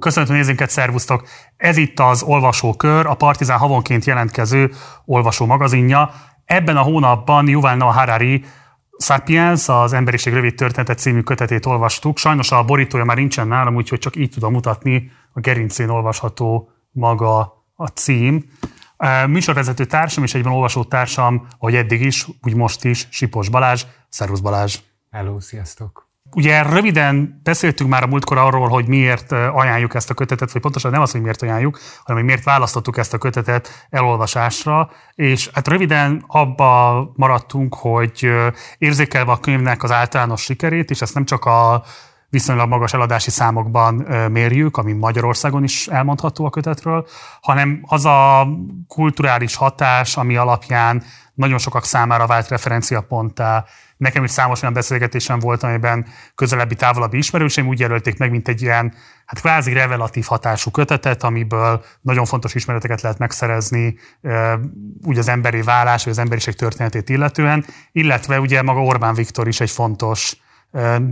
Köszöntöm nézőinket, szervusztok! Ez itt az Olvasókör, a Partizán havonként jelentkező olvasó magazinja. Ebben a hónapban Yuval Noah Harari Sapiens, az Emberiség rövid története című kötetét olvastuk. Sajnos a borítója már nincsen nálam, úgyhogy csak így tudom mutatni. A gerincén olvasható maga a cím. Műsorvezető társam és egyben olvasó társam, ahogy eddig is, úgy most is, Sipos Balázs. Szervusz Balázs! Hello, sziasztok! Ugye röviden beszéltünk már a múltkor arról, hogy miért ajánljuk ezt a kötetet, vagy pontosan nem az, hogy miért ajánljuk, hanem hogy miért választottuk ezt a kötetet elolvasásra, és hát röviden abba maradtunk, hogy érzékelve a könyvnek az általános sikerét, és ezt nem csak a viszonylag magas eladási számokban mérjük, ami Magyarországon is elmondható a kötetről, hanem az a kulturális hatás, ami alapján nagyon sokak számára vált referenciaponttá, Nekem is számos olyan beszélgetésem volt, amiben közelebbi, távolabbi ismerőseim úgy jelölték meg, mint egy ilyen hát kvázi revelatív hatású kötetet, amiből nagyon fontos ismereteket lehet megszerezni úgy az emberi vállás, vagy az emberiség történetét illetően, illetve ugye maga Orbán Viktor is egy fontos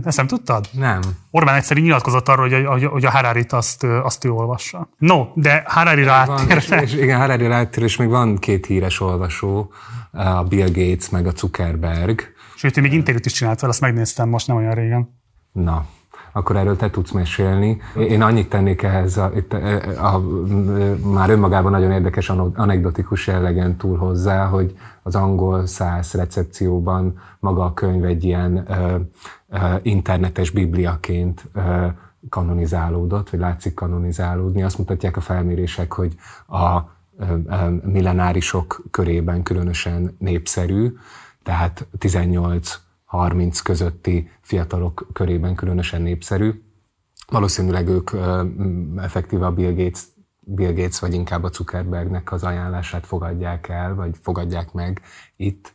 ezt nem tudtad? Nem. Orbán egyszerűen nyilatkozott arról, hogy a, hogy a Harari-t azt, azt ő olvassa. No, de Harari-ra áttérve... Igen, Harari-ra áttérve, és még van két híres olvasó, a Bill Gates meg a Zuckerberg, Sőt, én még interjút is csinált vele, azt megnéztem most nem olyan régen. Na, akkor erről te tudsz mesélni. Én annyit tennék ehhez, a, itt, a, a, a, már önmagában nagyon érdekes anekdotikus jellegen túl hozzá, hogy az angol száz recepcióban maga a könyv egy ilyen ö, ö, internetes bibliaként ö, kanonizálódott, vagy látszik kanonizálódni. Azt mutatják a felmérések, hogy a millenárisok körében különösen népszerű, tehát 18-30 közötti fiatalok körében különösen népszerű. Valószínűleg ők effektíve a Bill Gates, Bill Gates vagy inkább a Zuckerbergnek az ajánlását fogadják el, vagy fogadják meg itt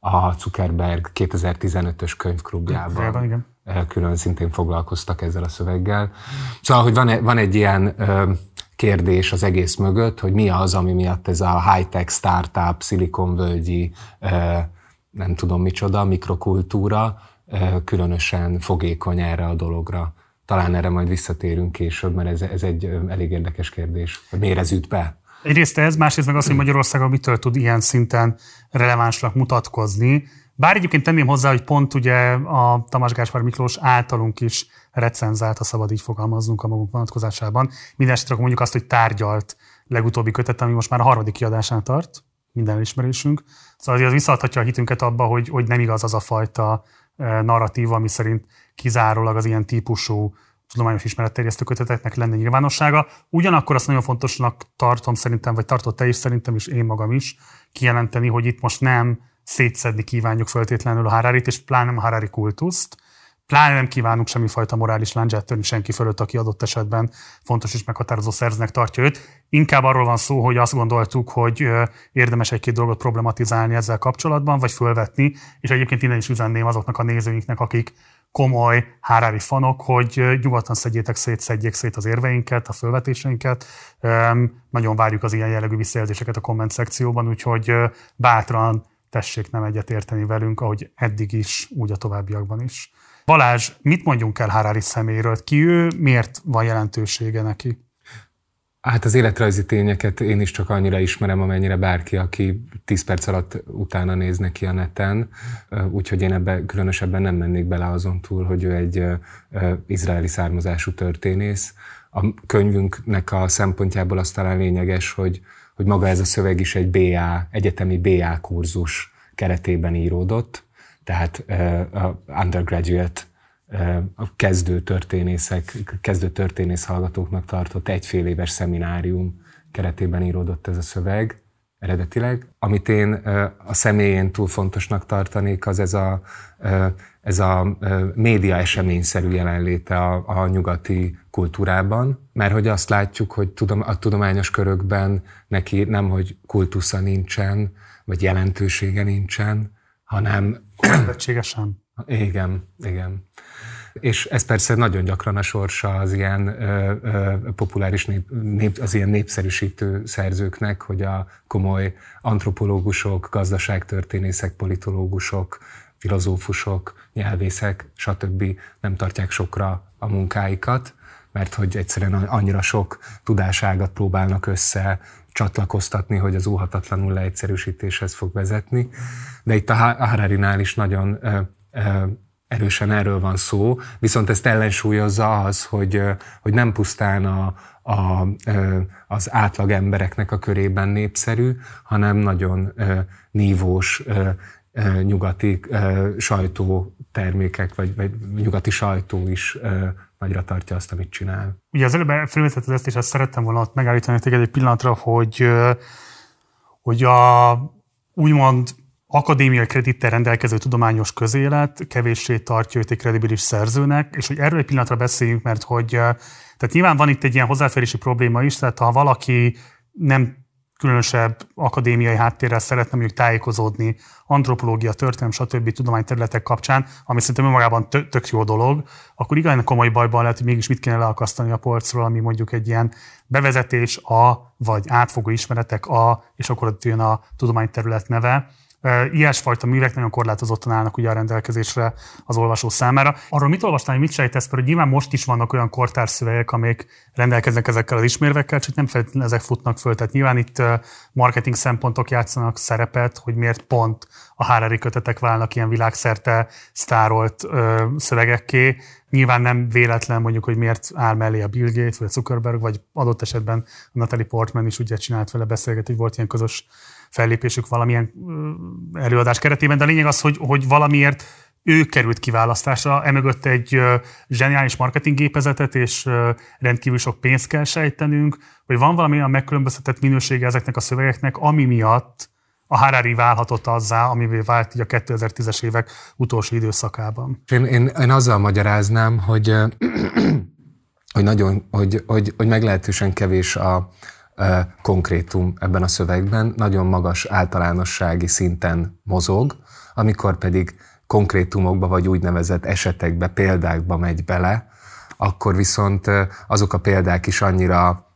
a Zuckerberg 2015-ös könyvklubjában. Igen. Külön szintén foglalkoztak ezzel a szöveggel. Szóval, hogy van, van egy ilyen kérdés az egész mögött, hogy mi az, ami miatt ez a high-tech startup, szilikonvölgyi nem tudom micsoda, mikrokultúra különösen fogékony erre a dologra. Talán erre majd visszatérünk később, mert ez, ez egy elég érdekes kérdés. Miért ez üt be? Egyrészt ez, másrészt meg az, hogy Magyarországon mitől tud ilyen szinten relevánsnak mutatkozni. Bár egyébként tenném hozzá, hogy pont ugye a Tamás Gáspár Miklós általunk is recenzált, ha szabad így fogalmaznunk a magunk vonatkozásában. Mindenesetre mondjuk azt, hogy tárgyalt legutóbbi kötet, ami most már a harmadik kiadásán tart, minden ismerésünk. Szóval az visszaadhatja a hitünket abba, hogy, hogy nem igaz az a fajta e, narratíva, ami szerint kizárólag az ilyen típusú tudományos ismeretterjesztő köteteknek lenne nyilvánossága. Ugyanakkor azt nagyon fontosnak tartom szerintem, vagy tartott te is szerintem, és én magam is kijelenteni, hogy itt most nem szétszedni kívánjuk föltétlenül a Hararit, és pláne a Harari kultuszt, Pláne nem kívánunk semmifajta morális láncsát törni senki fölött, aki adott esetben fontos és meghatározó szerznek tartja őt. Inkább arról van szó, hogy azt gondoltuk, hogy érdemes egy-két dolgot problematizálni ezzel kapcsolatban, vagy fölvetni, és egyébként innen is üzenném azoknak a nézőinknek, akik komoly hárári fanok, hogy nyugodtan szedjétek szét, szedjék szét az érveinket, a fölvetéseinket. Nagyon várjuk az ilyen jellegű visszajelzéseket a komment szekcióban, úgyhogy bátran tessék nem egyet érteni velünk, ahogy eddig is, úgy a továbbiakban is. Balázs, mit mondjunk el Harari személyről? Ki ő, miért van jelentősége neki? Hát az életrajzi tényeket én is csak annyira ismerem, amennyire bárki, aki 10 perc alatt utána néz neki a neten, úgyhogy én ebbe különösebben nem mennék bele azon túl, hogy ő egy izraeli származású történész. A könyvünknek a szempontjából az talán lényeges, hogy, hogy maga ez a szöveg is egy BA, egyetemi BA kurzus keretében íródott, tehát a undergraduate, a kezdő történészek, kezdő történész hallgatóknak tartott egyfél éves szeminárium keretében íródott ez a szöveg eredetileg. Amit én a személyén túl fontosnak tartanék, az ez a, ez a média eseményszerű jelenléte a, a nyugati kultúrában, mert hogy azt látjuk, hogy a tudományos körökben neki nem, hogy kultusza nincsen, vagy jelentősége nincsen, hanem... Nevetségesen. Igen, igen. És ez persze nagyon gyakran a sorsa az ilyen ö, ö, populáris, nép, nép, az ilyen népszerűsítő szerzőknek, hogy a komoly antropológusok, gazdaságtörténészek, politológusok, filozófusok, nyelvészek, stb. nem tartják sokra a munkáikat, mert hogy egyszerűen annyira sok tudáságat próbálnak össze csatlakoztatni, hogy az óhatatlanul leegyszerűsítéshez fog vezetni. De itt a Hararinál is nagyon erősen erről van szó, viszont ezt ellensúlyozza az, hogy, hogy nem pusztán a, a, az átlag embereknek a körében népszerű, hanem nagyon nívós nyugati sajtótermékek, vagy, vagy nyugati sajtó is nagyra tartja azt, amit csinál. Ugye az előbb felvetetted ezt, és azt szerettem volna megállítani téged egy pillanatra, hogy, hogy a úgymond akadémiai kredittel rendelkező tudományos közélet kevéssé tartja őt egy kredibilis szerzőnek, és hogy erről egy pillanatra beszéljünk, mert hogy tehát nyilván van itt egy ilyen hozzáférési probléma is, tehát ha valaki nem különösebb akadémiai háttérrel szeretne mondjuk tájékozódni antropológia, történelem, stb. tudományterületek kapcsán, ami szerintem önmagában tök jó dolog, akkor igen komoly bajban lehet, hogy mégis mit kéne leakasztani a polcról, ami mondjuk egy ilyen bevezetés a, vagy átfogó ismeretek a, és akkor ott jön a tudományterület neve Ilyesfajta művek nagyon korlátozottan állnak ugye a rendelkezésre az olvasó számára. Arról mit olvastál, mit sejtesz, mert nyilván most is vannak olyan kortárszövegek, amik rendelkeznek ezekkel az ismérvekkel, csak nem feltétlenül ezek futnak föl. Tehát nyilván itt marketing szempontok játszanak szerepet, hogy miért pont a Harari kötetek válnak ilyen világszerte sztárolt ö, szövegekké. Nyilván nem véletlen mondjuk, hogy miért áll mellé a Bill Gates, vagy a Zuckerberg, vagy adott esetben a Natalie Portman is ugye csinált vele beszélgetést, volt ilyen közös fellépésük valamilyen előadás keretében, de a lényeg az, hogy, hogy valamiért ő került kiválasztásra, emögött egy zseniális marketinggépezetet és rendkívül sok pénzt kell sejtenünk, hogy van valami olyan megkülönböztetett minősége ezeknek a szövegeknek, ami miatt a Harari válhatott azzá, amivé vált így a 2010-es évek utolsó időszakában. Én, én, én azzal magyaráznám, hogy, hogy, nagyon, hogy, hogy, hogy meglehetősen kevés a, konkrétum ebben a szövegben, nagyon magas általánossági szinten mozog, amikor pedig konkrétumokba vagy úgynevezett esetekbe, példákba megy bele, akkor viszont azok a példák is annyira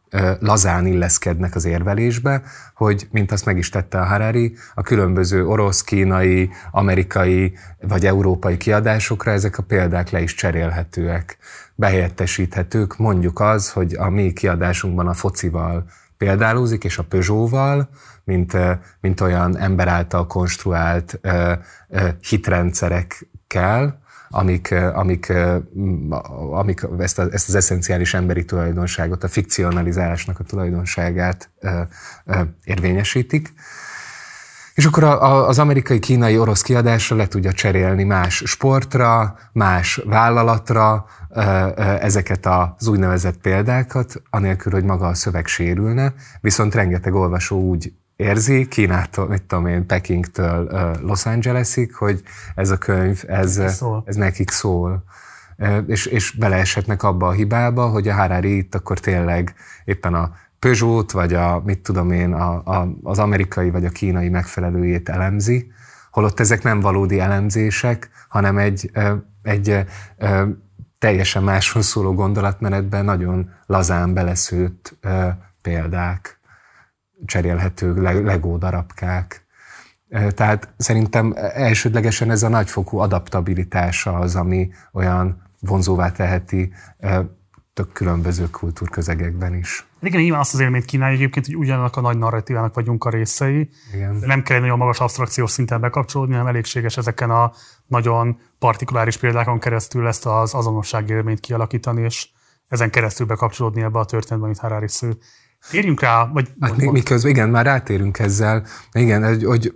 lazán illeszkednek az érvelésbe, hogy, mint azt meg is tette a Harari, a különböző orosz, kínai, amerikai vagy európai kiadásokra ezek a példák le is cserélhetőek, behelyettesíthetők. Mondjuk az, hogy a mi kiadásunkban a focival példálózik, és a Peugeot-val, mint, mint olyan ember által konstruált hitrendszerekkel, amik, amik, amik ezt, a, ezt az eszenciális emberi tulajdonságot, a fikcionalizálásnak a tulajdonságát érvényesítik. És akkor az amerikai, kínai, orosz kiadásra le tudja cserélni más sportra, más vállalatra ezeket az úgynevezett példákat, anélkül, hogy maga a szöveg sérülne, viszont rengeteg olvasó úgy érzi, Kínától, mit tudom én, Pekingtől Los Angelesig, hogy ez a könyv, ez, ez nekik szól. És, és beleeshetnek abba a hibába, hogy a Harari itt akkor tényleg éppen a Peugeot, vagy a, mit tudom én, a, a, az amerikai vagy a kínai megfelelőjét elemzi, holott ezek nem valódi elemzések, hanem egy, egy teljesen másról szóló gondolatmenetben nagyon lazán beleszőtt példák, cserélhető legó darabkák. Tehát szerintem elsődlegesen ez a nagyfokú adaptabilitása az, ami olyan vonzóvá teheti tök különböző kultúrközegekben is. Igen, nyilván azt az élményt kínálja egyébként, hogy ugyanak a nagy narratívának vagyunk a részei. Igen. Nem kell egy nagyon magas abstrakciós szinten bekapcsolódni, hanem elégséges ezeken a nagyon partikuláris példákon keresztül ezt az azonosságélményt kialakítani, és ezen keresztül bekapcsolódni ebbe a történetbe, amit Harari sző. Térjünk rá, vagy... Hát még, miközben, igen, már rátérünk ezzel, igen, hogy, hogy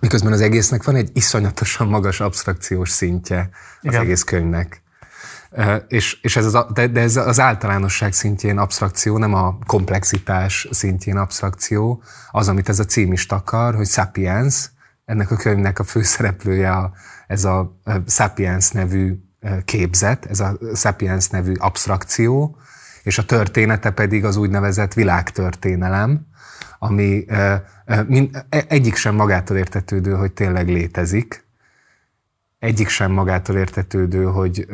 miközben az egésznek van egy iszonyatosan magas abstrakciós szintje az igen. egész könyvnek. És, és ez az, de, de ez az általánosság szintjén abstrakció, nem a komplexitás szintjén abstrakció, az, amit ez a cím is takar, hogy Sapiens, ennek a könyvnek a főszereplője a, ez a Sapiens nevű képzet, ez a Sapiens nevű abstrakció, és a története pedig az úgynevezett világtörténelem, ami e, egyik sem magától értetődő, hogy tényleg létezik, egyik sem magától értetődő, hogy,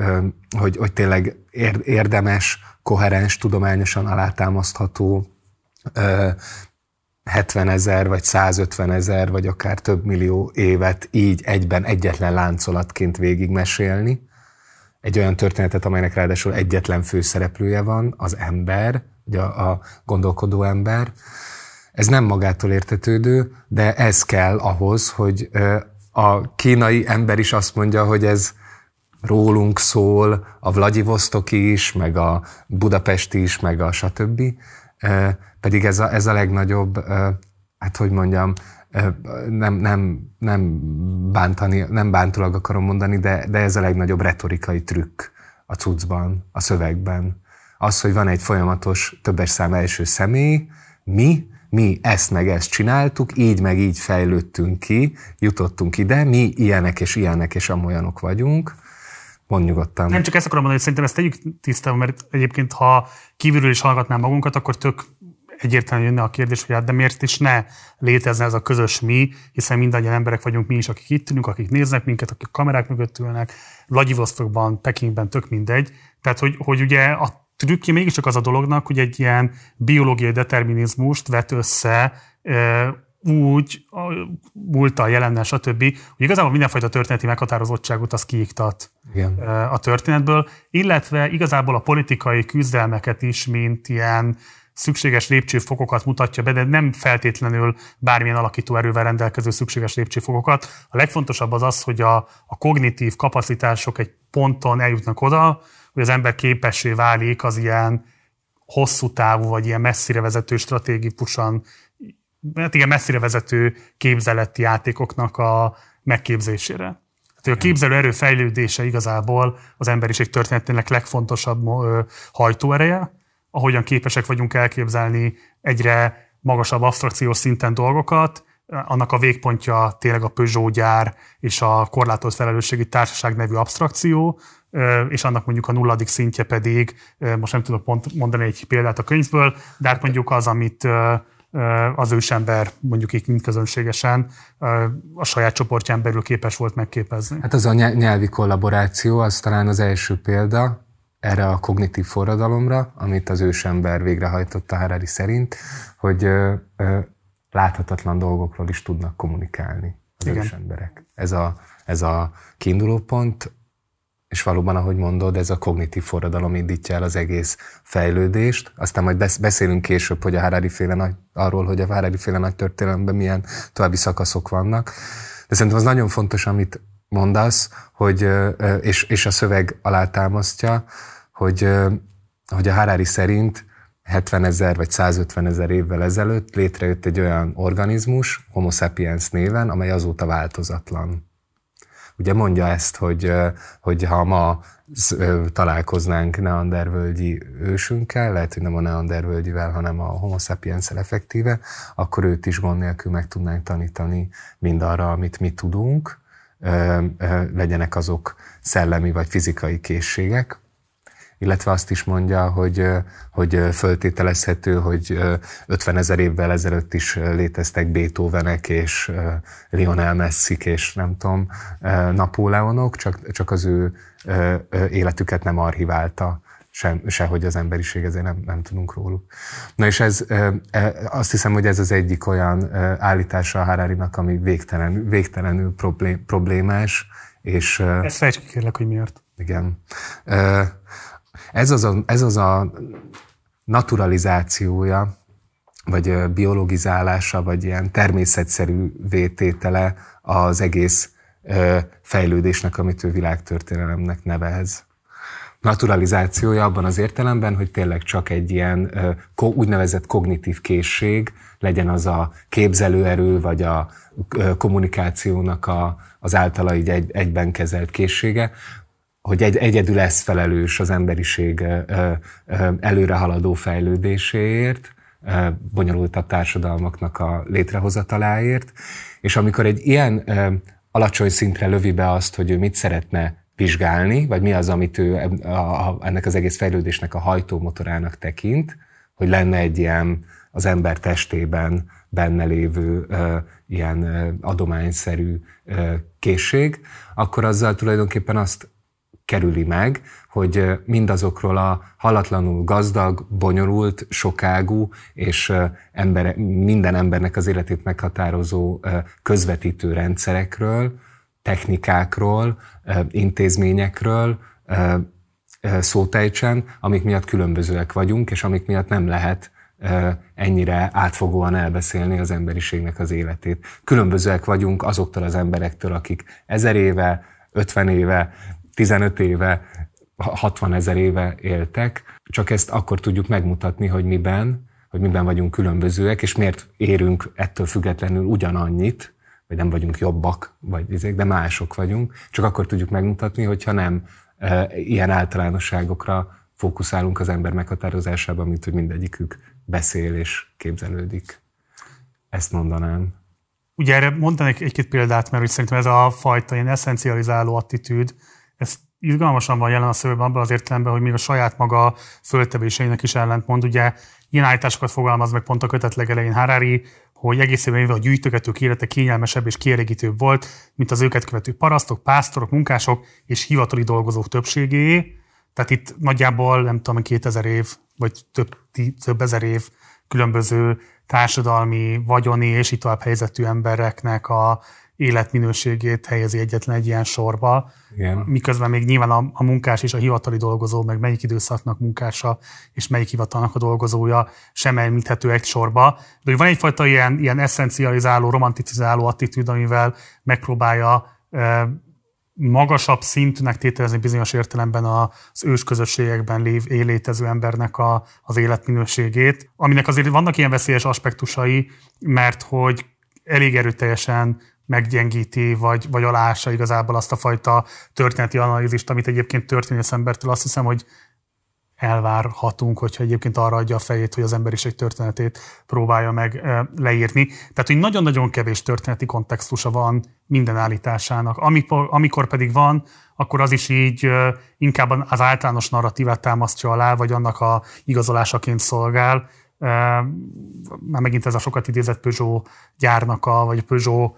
hogy, hogy tényleg érdemes, koherens, tudományosan alátámasztható 70 ezer, vagy 150 ezer, vagy akár több millió évet így egyben egyetlen láncolatként végigmesélni. egy olyan történetet, amelynek ráadásul egyetlen főszereplője van, az ember, ugye a, a gondolkodó ember. Ez nem magától értetődő, de ez kell ahhoz, hogy a kínai ember is azt mondja, hogy ez rólunk szól, a Vladivostok is, meg a Budapest is, meg a stb. Pedig ez a, ez a legnagyobb, hát hogy mondjam, nem, nem, nem, bántani, nem bántulag akarom mondani, de, de ez a legnagyobb retorikai trükk a cuccban, a szövegben. Az, hogy van egy folyamatos többes szám első személy, mi, mi ezt meg ezt csináltuk, így meg így fejlődtünk ki, jutottunk ide, mi ilyenek és ilyenek és amolyanok vagyunk, Mond nyugodtan. Nem csak ezt akarom mondani, hogy szerintem ezt tegyük tisztában, mert egyébként ha kívülről is hallgatnám magunkat, akkor tök egyértelműen jönne a kérdés, hogy hát de miért is ne létezne ez a közös mi, hiszen mindannyian emberek vagyunk mi is, akik itt ülünk, akik néznek minket, akik kamerák mögött ülnek, Vladivostokban, Pekingben, tök mindegy. Tehát, hogy, hogy ugye a trükkje mégiscsak az a dolognak, hogy egy ilyen biológiai determinizmust vet össze úgy a múltal, jelennel, stb., hogy igazából mindenfajta történeti meghatározottságot az kiiktat Igen. a történetből, illetve igazából a politikai küzdelmeket is, mint ilyen szükséges lépcsőfokokat mutatja be, de nem feltétlenül bármilyen alakító erővel rendelkező szükséges lépcsőfokokat. A legfontosabb az az, hogy a, a kognitív kapacitások egy ponton eljutnak oda, hogy az ember képessé válik az ilyen hosszú távú, vagy ilyen messzire vezető stratégikusan, hát igen, messzire vezető képzeleti játékoknak a megképzésére. Tehát a képzelő erő fejlődése igazából az emberiség történetének legfontosabb hajtóereje, ahogyan képesek vagyunk elképzelni egyre magasabb abstrakciós szinten dolgokat, annak a végpontja tényleg a Peugeot gyár és a korlátolt felelősségi társaság nevű abstrakció, és annak mondjuk a nulladik szintje pedig, most nem tudok pont mondani egy példát a könyvből, de hát mondjuk az, amit az ősember mondjuk így közönségesen a saját csoportján belül képes volt megképezni. Hát az a nyelvi kollaboráció, az talán az első példa, erre a kognitív forradalomra, amit az ősember végrehajtott a Harari szerint, hogy láthatatlan dolgokról is tudnak kommunikálni az Igen. ősemberek. Ez a, ez a kiinduló pont, és valóban, ahogy mondod, ez a kognitív forradalom indítja el az egész fejlődést. Aztán majd beszélünk később, hogy a Harari féle nagy, arról, hogy a Harari féle nagy történelemben milyen további szakaszok vannak. De szerintem az nagyon fontos, amit mondasz, hogy, és, és a szöveg alátámasztja, hogy, hogy a Harari szerint 70 ezer vagy 150 ezer évvel ezelőtt létrejött egy olyan organizmus, Homo sapiens néven, amely azóta változatlan. Ugye mondja ezt, hogy, hogy ha ma találkoznánk neandervölgyi ősünkkel, lehet, hogy nem a neandervölgyivel, hanem a homo sapiens effektíve, akkor őt is gond nélkül meg tudnánk tanítani mindarra, amit mi tudunk, legyenek azok szellemi vagy fizikai készségek, illetve azt is mondja, hogy, hogy föltételezhető, hogy 50 ezer évvel ezelőtt is léteztek Beethovenek és Lionel messi és nem tudom, Napóleonok, csak, csak az ő életüket nem archiválta sem, sehogy az emberiség, ezért nem, nem tudunk róluk. Na és ez, azt hiszem, hogy ez az egyik olyan állítása a Hararinak, ami végtelen, végtelenül problém, problémás. És, Ezt fejtsd kérlek, hogy miért. Igen. Ez az a, ez az a naturalizációja, vagy biologizálása, vagy ilyen természetszerű vététele az egész fejlődésnek, amit ő világtörténelemnek nevez. Naturalizációja abban az értelemben, hogy tényleg csak egy ilyen úgynevezett kognitív készség, legyen az a képzelőerő, vagy a kommunikációnak a, az általa így egy, egyben kezelt készsége, hogy egy, egyedül ez felelős az emberiség előrehaladó fejlődéséért, bonyolultabb társadalmaknak a létrehozataláért, és amikor egy ilyen alacsony szintre lövi be azt, hogy ő mit szeretne vizsgálni, vagy mi az, amit ő ennek az egész fejlődésnek a hajtómotorának tekint, hogy lenne egy ilyen az ember testében benne lévő ilyen adományszerű készség, akkor azzal tulajdonképpen azt kerüli meg, hogy mindazokról a halatlanul gazdag, bonyolult, sokágú és ember, minden embernek az életét meghatározó közvetítő rendszerekről, technikákról, intézményekről szótejtsen, amik miatt különbözőek vagyunk, és amik miatt nem lehet ennyire átfogóan elbeszélni az emberiségnek az életét. Különbözőek vagyunk azoktól az emberektől, akik ezer éve, 50 éve, 15 éve, 60 ezer éve éltek, csak ezt akkor tudjuk megmutatni, hogy miben, hogy miben vagyunk különbözőek, és miért érünk ettől függetlenül ugyanannyit, vagy nem vagyunk jobbak, vagy ezek, de mások vagyunk, csak akkor tudjuk megmutatni, hogyha nem e, ilyen általánosságokra fókuszálunk az ember meghatározásában, mint hogy mindegyikük beszél és képzelődik. Ezt mondanám. Ugye erre mondanék egy-két példát, mert szerintem ez a fajta ilyen eszencializáló attitűd, ez izgalmasan van jelen a szövegben abban az értelemben, hogy még a saját maga föltevéseinek is ellentmond. Ugye ilyen állításokat fogalmaz meg pont a kötet legelején Harari, hogy egészében a gyűjtögetők élete kényelmesebb és kielégítőbb volt, mint az őket követő parasztok, pásztorok, munkások és hivatali dolgozók többségé. Tehát itt nagyjából, nem tudom, 2000 év, vagy több, több ezer év különböző társadalmi, vagyoni és itt tovább helyzetű embereknek a életminőségét helyezi egyetlen egy ilyen sorba, Igen. miközben még nyilván a, a munkás és a hivatali dolgozó, meg melyik időszaknak munkása és melyik hivatalnak a dolgozója sem említhető egy sorba. De hogy van egyfajta ilyen, ilyen eszencializáló, romanticizáló attitűd, amivel megpróbálja e, magasabb szintűnek tételezni bizonyos értelemben az ős közösségekben lév, létező embernek a, az életminőségét, aminek azért vannak ilyen veszélyes aspektusai, mert hogy elég erőteljesen meggyengíti, vagy, vagy aláássa igazából azt a fajta történeti analízist, amit egyébként történész embertől azt hiszem, hogy elvárhatunk, hogyha egyébként arra adja a fejét, hogy az emberiség történetét próbálja meg leírni. Tehát, hogy nagyon-nagyon kevés történeti kontextusa van minden állításának. Amikor, amikor pedig van, akkor az is így inkább az általános narratívát támasztja alá, vagy annak a igazolásaként szolgál. Már megint ez a sokat idézett Peugeot gyárnak, a, vagy Peugeot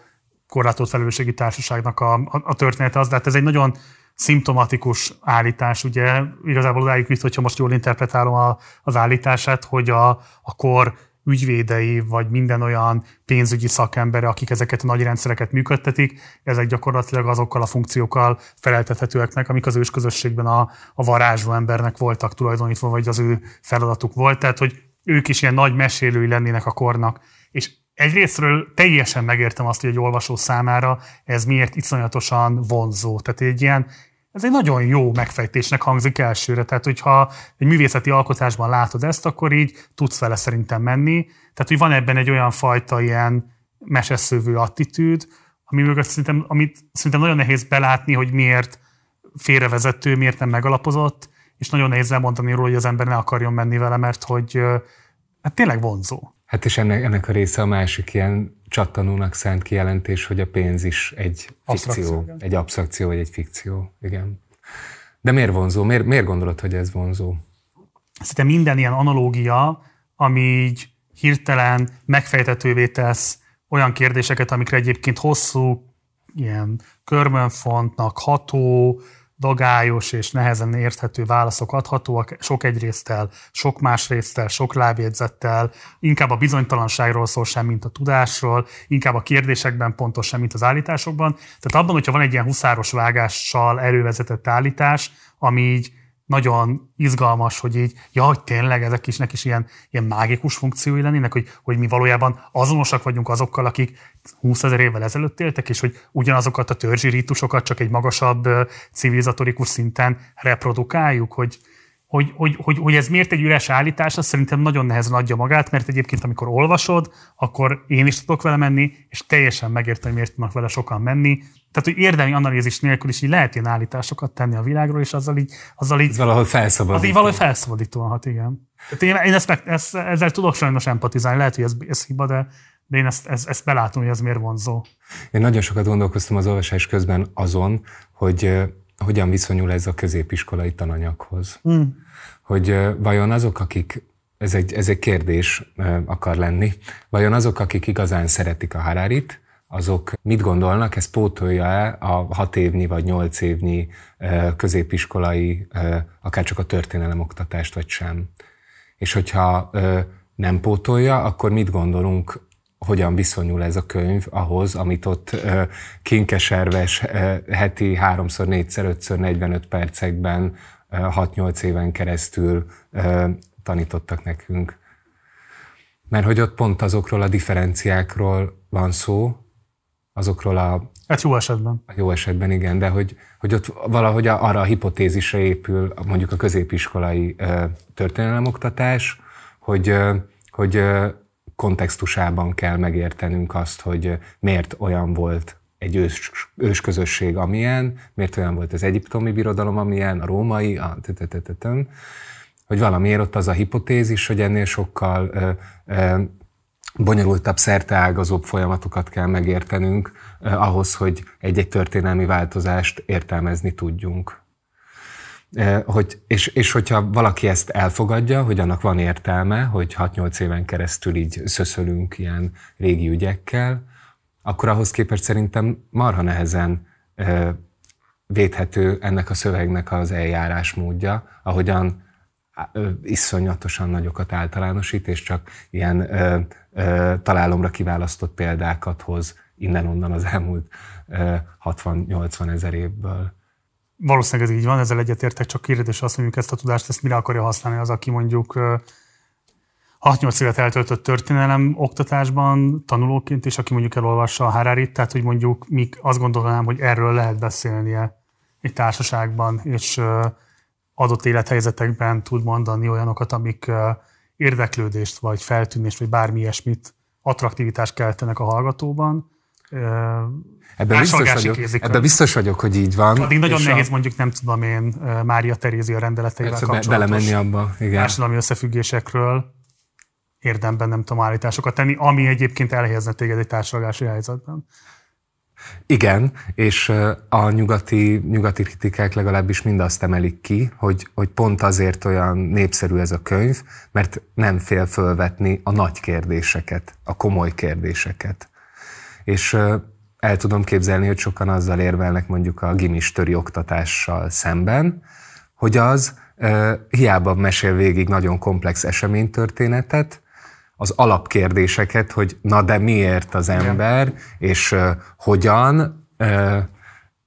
korlátolt felelősségi társaságnak a, a, a története az, de hát ez egy nagyon szimptomatikus állítás, ugye igazából odáig vitt, hogyha most jól interpretálom a, az állítását, hogy a, a kor ügyvédei, vagy minden olyan pénzügyi szakembere, akik ezeket a nagy rendszereket működtetik, ezek gyakorlatilag azokkal a funkciókkal feleltethetőek meg, amik az ősközösségben a, a varázsló embernek voltak tulajdonítva, vagy az ő feladatuk volt. Tehát, hogy ők is ilyen nagy mesélői lennének a kornak. És egyrésztről teljesen megértem azt, hogy egy olvasó számára ez miért iszonyatosan vonzó. Tehát egy ilyen, ez egy nagyon jó megfejtésnek hangzik elsőre. Tehát, hogyha egy művészeti alkotásban látod ezt, akkor így tudsz vele szerintem menni. Tehát, hogy van ebben egy olyan fajta ilyen meseszövő attitűd, ami mögött szerintem, amit szerintem nagyon nehéz belátni, hogy miért félrevezető, miért nem megalapozott, és nagyon nehéz elmondani róla, hogy az ember ne akarjon menni vele, mert hogy hát tényleg vonzó. Hát és ennek, ennek a része a másik ilyen csattanónak szánt kijelentés, hogy a pénz is egy fikció, egy absztrakció vagy egy fikció. Igen. De miért vonzó? Miért, miért gondolod, hogy ez vonzó? Szerintem minden ilyen analógia, ami így hirtelen megfejtetővé tesz olyan kérdéseket, amikre egyébként hosszú, ilyen körmönfontnak ható, dagályos és nehezen érthető válaszok adhatóak, sok egyrésztel, sok másrésztel, sok lábjegyzettel, inkább a bizonytalanságról szól sem, mint a tudásról, inkább a kérdésekben pontos sem, mint az állításokban. Tehát abban, hogyha van egy ilyen huszáros vágással elővezetett állítás, ami így nagyon izgalmas, hogy így, ja, hogy tényleg ezek is, is ilyen, ilyen mágikus funkciói lennének, hogy, hogy mi valójában azonosak vagyunk azokkal, akik 20 ezer évvel ezelőtt éltek, és hogy ugyanazokat a törzsi rítusokat csak egy magasabb civilizatorikus szinten reprodukáljuk, hogy, hogy, hogy, hogy, hogy ez miért egy üres állítás, az szerintem nagyon nehezen adja magát, mert egyébként amikor olvasod, akkor én is tudok vele menni, és teljesen megértem, hogy miért tudnak vele sokan menni. Tehát, hogy érdemi analízis nélkül is így lehet ilyen állításokat tenni a világról, és azzal így... Azzal így ez valahol felszabadító. Az így valahogy felszabadítóan hat, igen. Tehát én, én ezt, meg, ezt, ezzel tudok sajnos empatizálni, lehet, hogy ez, ez hiba, de, de én ezt, ezt, ezt belátom, hogy ez miért vonzó. Én nagyon sokat gondolkoztam az olvasás közben azon, hogy hogyan viszonyul ez a középiskolai tananyaghoz. Mm hogy vajon azok, akik, ez egy, ez egy kérdés akar lenni, vajon azok, akik igazán szeretik a Hararit, azok mit gondolnak, ez pótolja-e a hat évnyi vagy nyolc évnyi középiskolai, akár csak a történelem oktatást, vagy sem. És hogyha nem pótolja, akkor mit gondolunk hogyan viszonyul ez a könyv ahhoz, amit ott kinkeserves heti háromszor, négyszer, ötször, 45 percekben 6-8 éven keresztül tanítottak nekünk. Mert hogy ott pont azokról a differenciákról van szó, azokról a... Hát jó esetben. A jó esetben igen, de hogy, hogy ott valahogy arra a hipotézisre épül mondjuk a középiskolai történelemoktatás, hogy, hogy kontextusában kell megértenünk azt, hogy miért olyan volt egy ős, ősközösség, amilyen, miért olyan volt az egyiptomi birodalom, amilyen, a római, a hogy valamiért ott az a hipotézis, hogy ennél sokkal ö, ö, bonyolultabb, szerteágazóbb folyamatokat kell megértenünk eh, ahhoz, hogy egy-egy történelmi változást értelmezni tudjunk. Eh, hogy, és, és hogyha valaki ezt elfogadja, hogy annak van értelme, hogy 6-8 éven keresztül így szöszölünk ilyen régi ügyekkel, akkor ahhoz képest szerintem marha nehezen eh, védhető ennek a szövegnek az eljárásmódja, ahogyan iszonyatosan nagyokat általánosít, és csak ilyen ö, ö, találomra kiválasztott példákat hoz innen-onnan az elmúlt 60-80 ezer évből. Valószínűleg ez így van, ezzel egyetértek, csak kérdés azt mondjuk ezt a tudást, ezt mire akarja használni az, aki mondjuk 6-8 évet eltöltött történelem oktatásban tanulóként, és aki mondjuk elolvassa a Hararit, tehát hogy mondjuk mik azt gondolnám, hogy erről lehet beszélnie egy társaságban, és adott élethelyzetekben tud mondani olyanokat, amik érdeklődést, vagy feltűnést, vagy bármi ilyesmit, attraktivitást keltenek a hallgatóban. Ebben biztos, vagyok, ebben biztos vagyok, hogy így van. Addig nagyon nehéz a... mondjuk, nem tudom én, Mária Terézia rendeleteivel kapcsolatos belemenni abba, igen. társadalmi összefüggésekről érdemben nem tudom állításokat tenni, ami egyébként elhelyezne téged egy társadalmi helyzetben. Igen, és a nyugati, nyugati kritikák legalábbis mindazt emelik ki, hogy, hogy pont azért olyan népszerű ez a könyv, mert nem fél fölvetni a nagy kérdéseket, a komoly kérdéseket. És el tudom képzelni, hogy sokan azzal érvelnek mondjuk a gimistöri oktatással szemben, hogy az hiába mesél végig nagyon komplex eseménytörténetet, az alapkérdéseket, hogy na de miért az ember, és hogyan,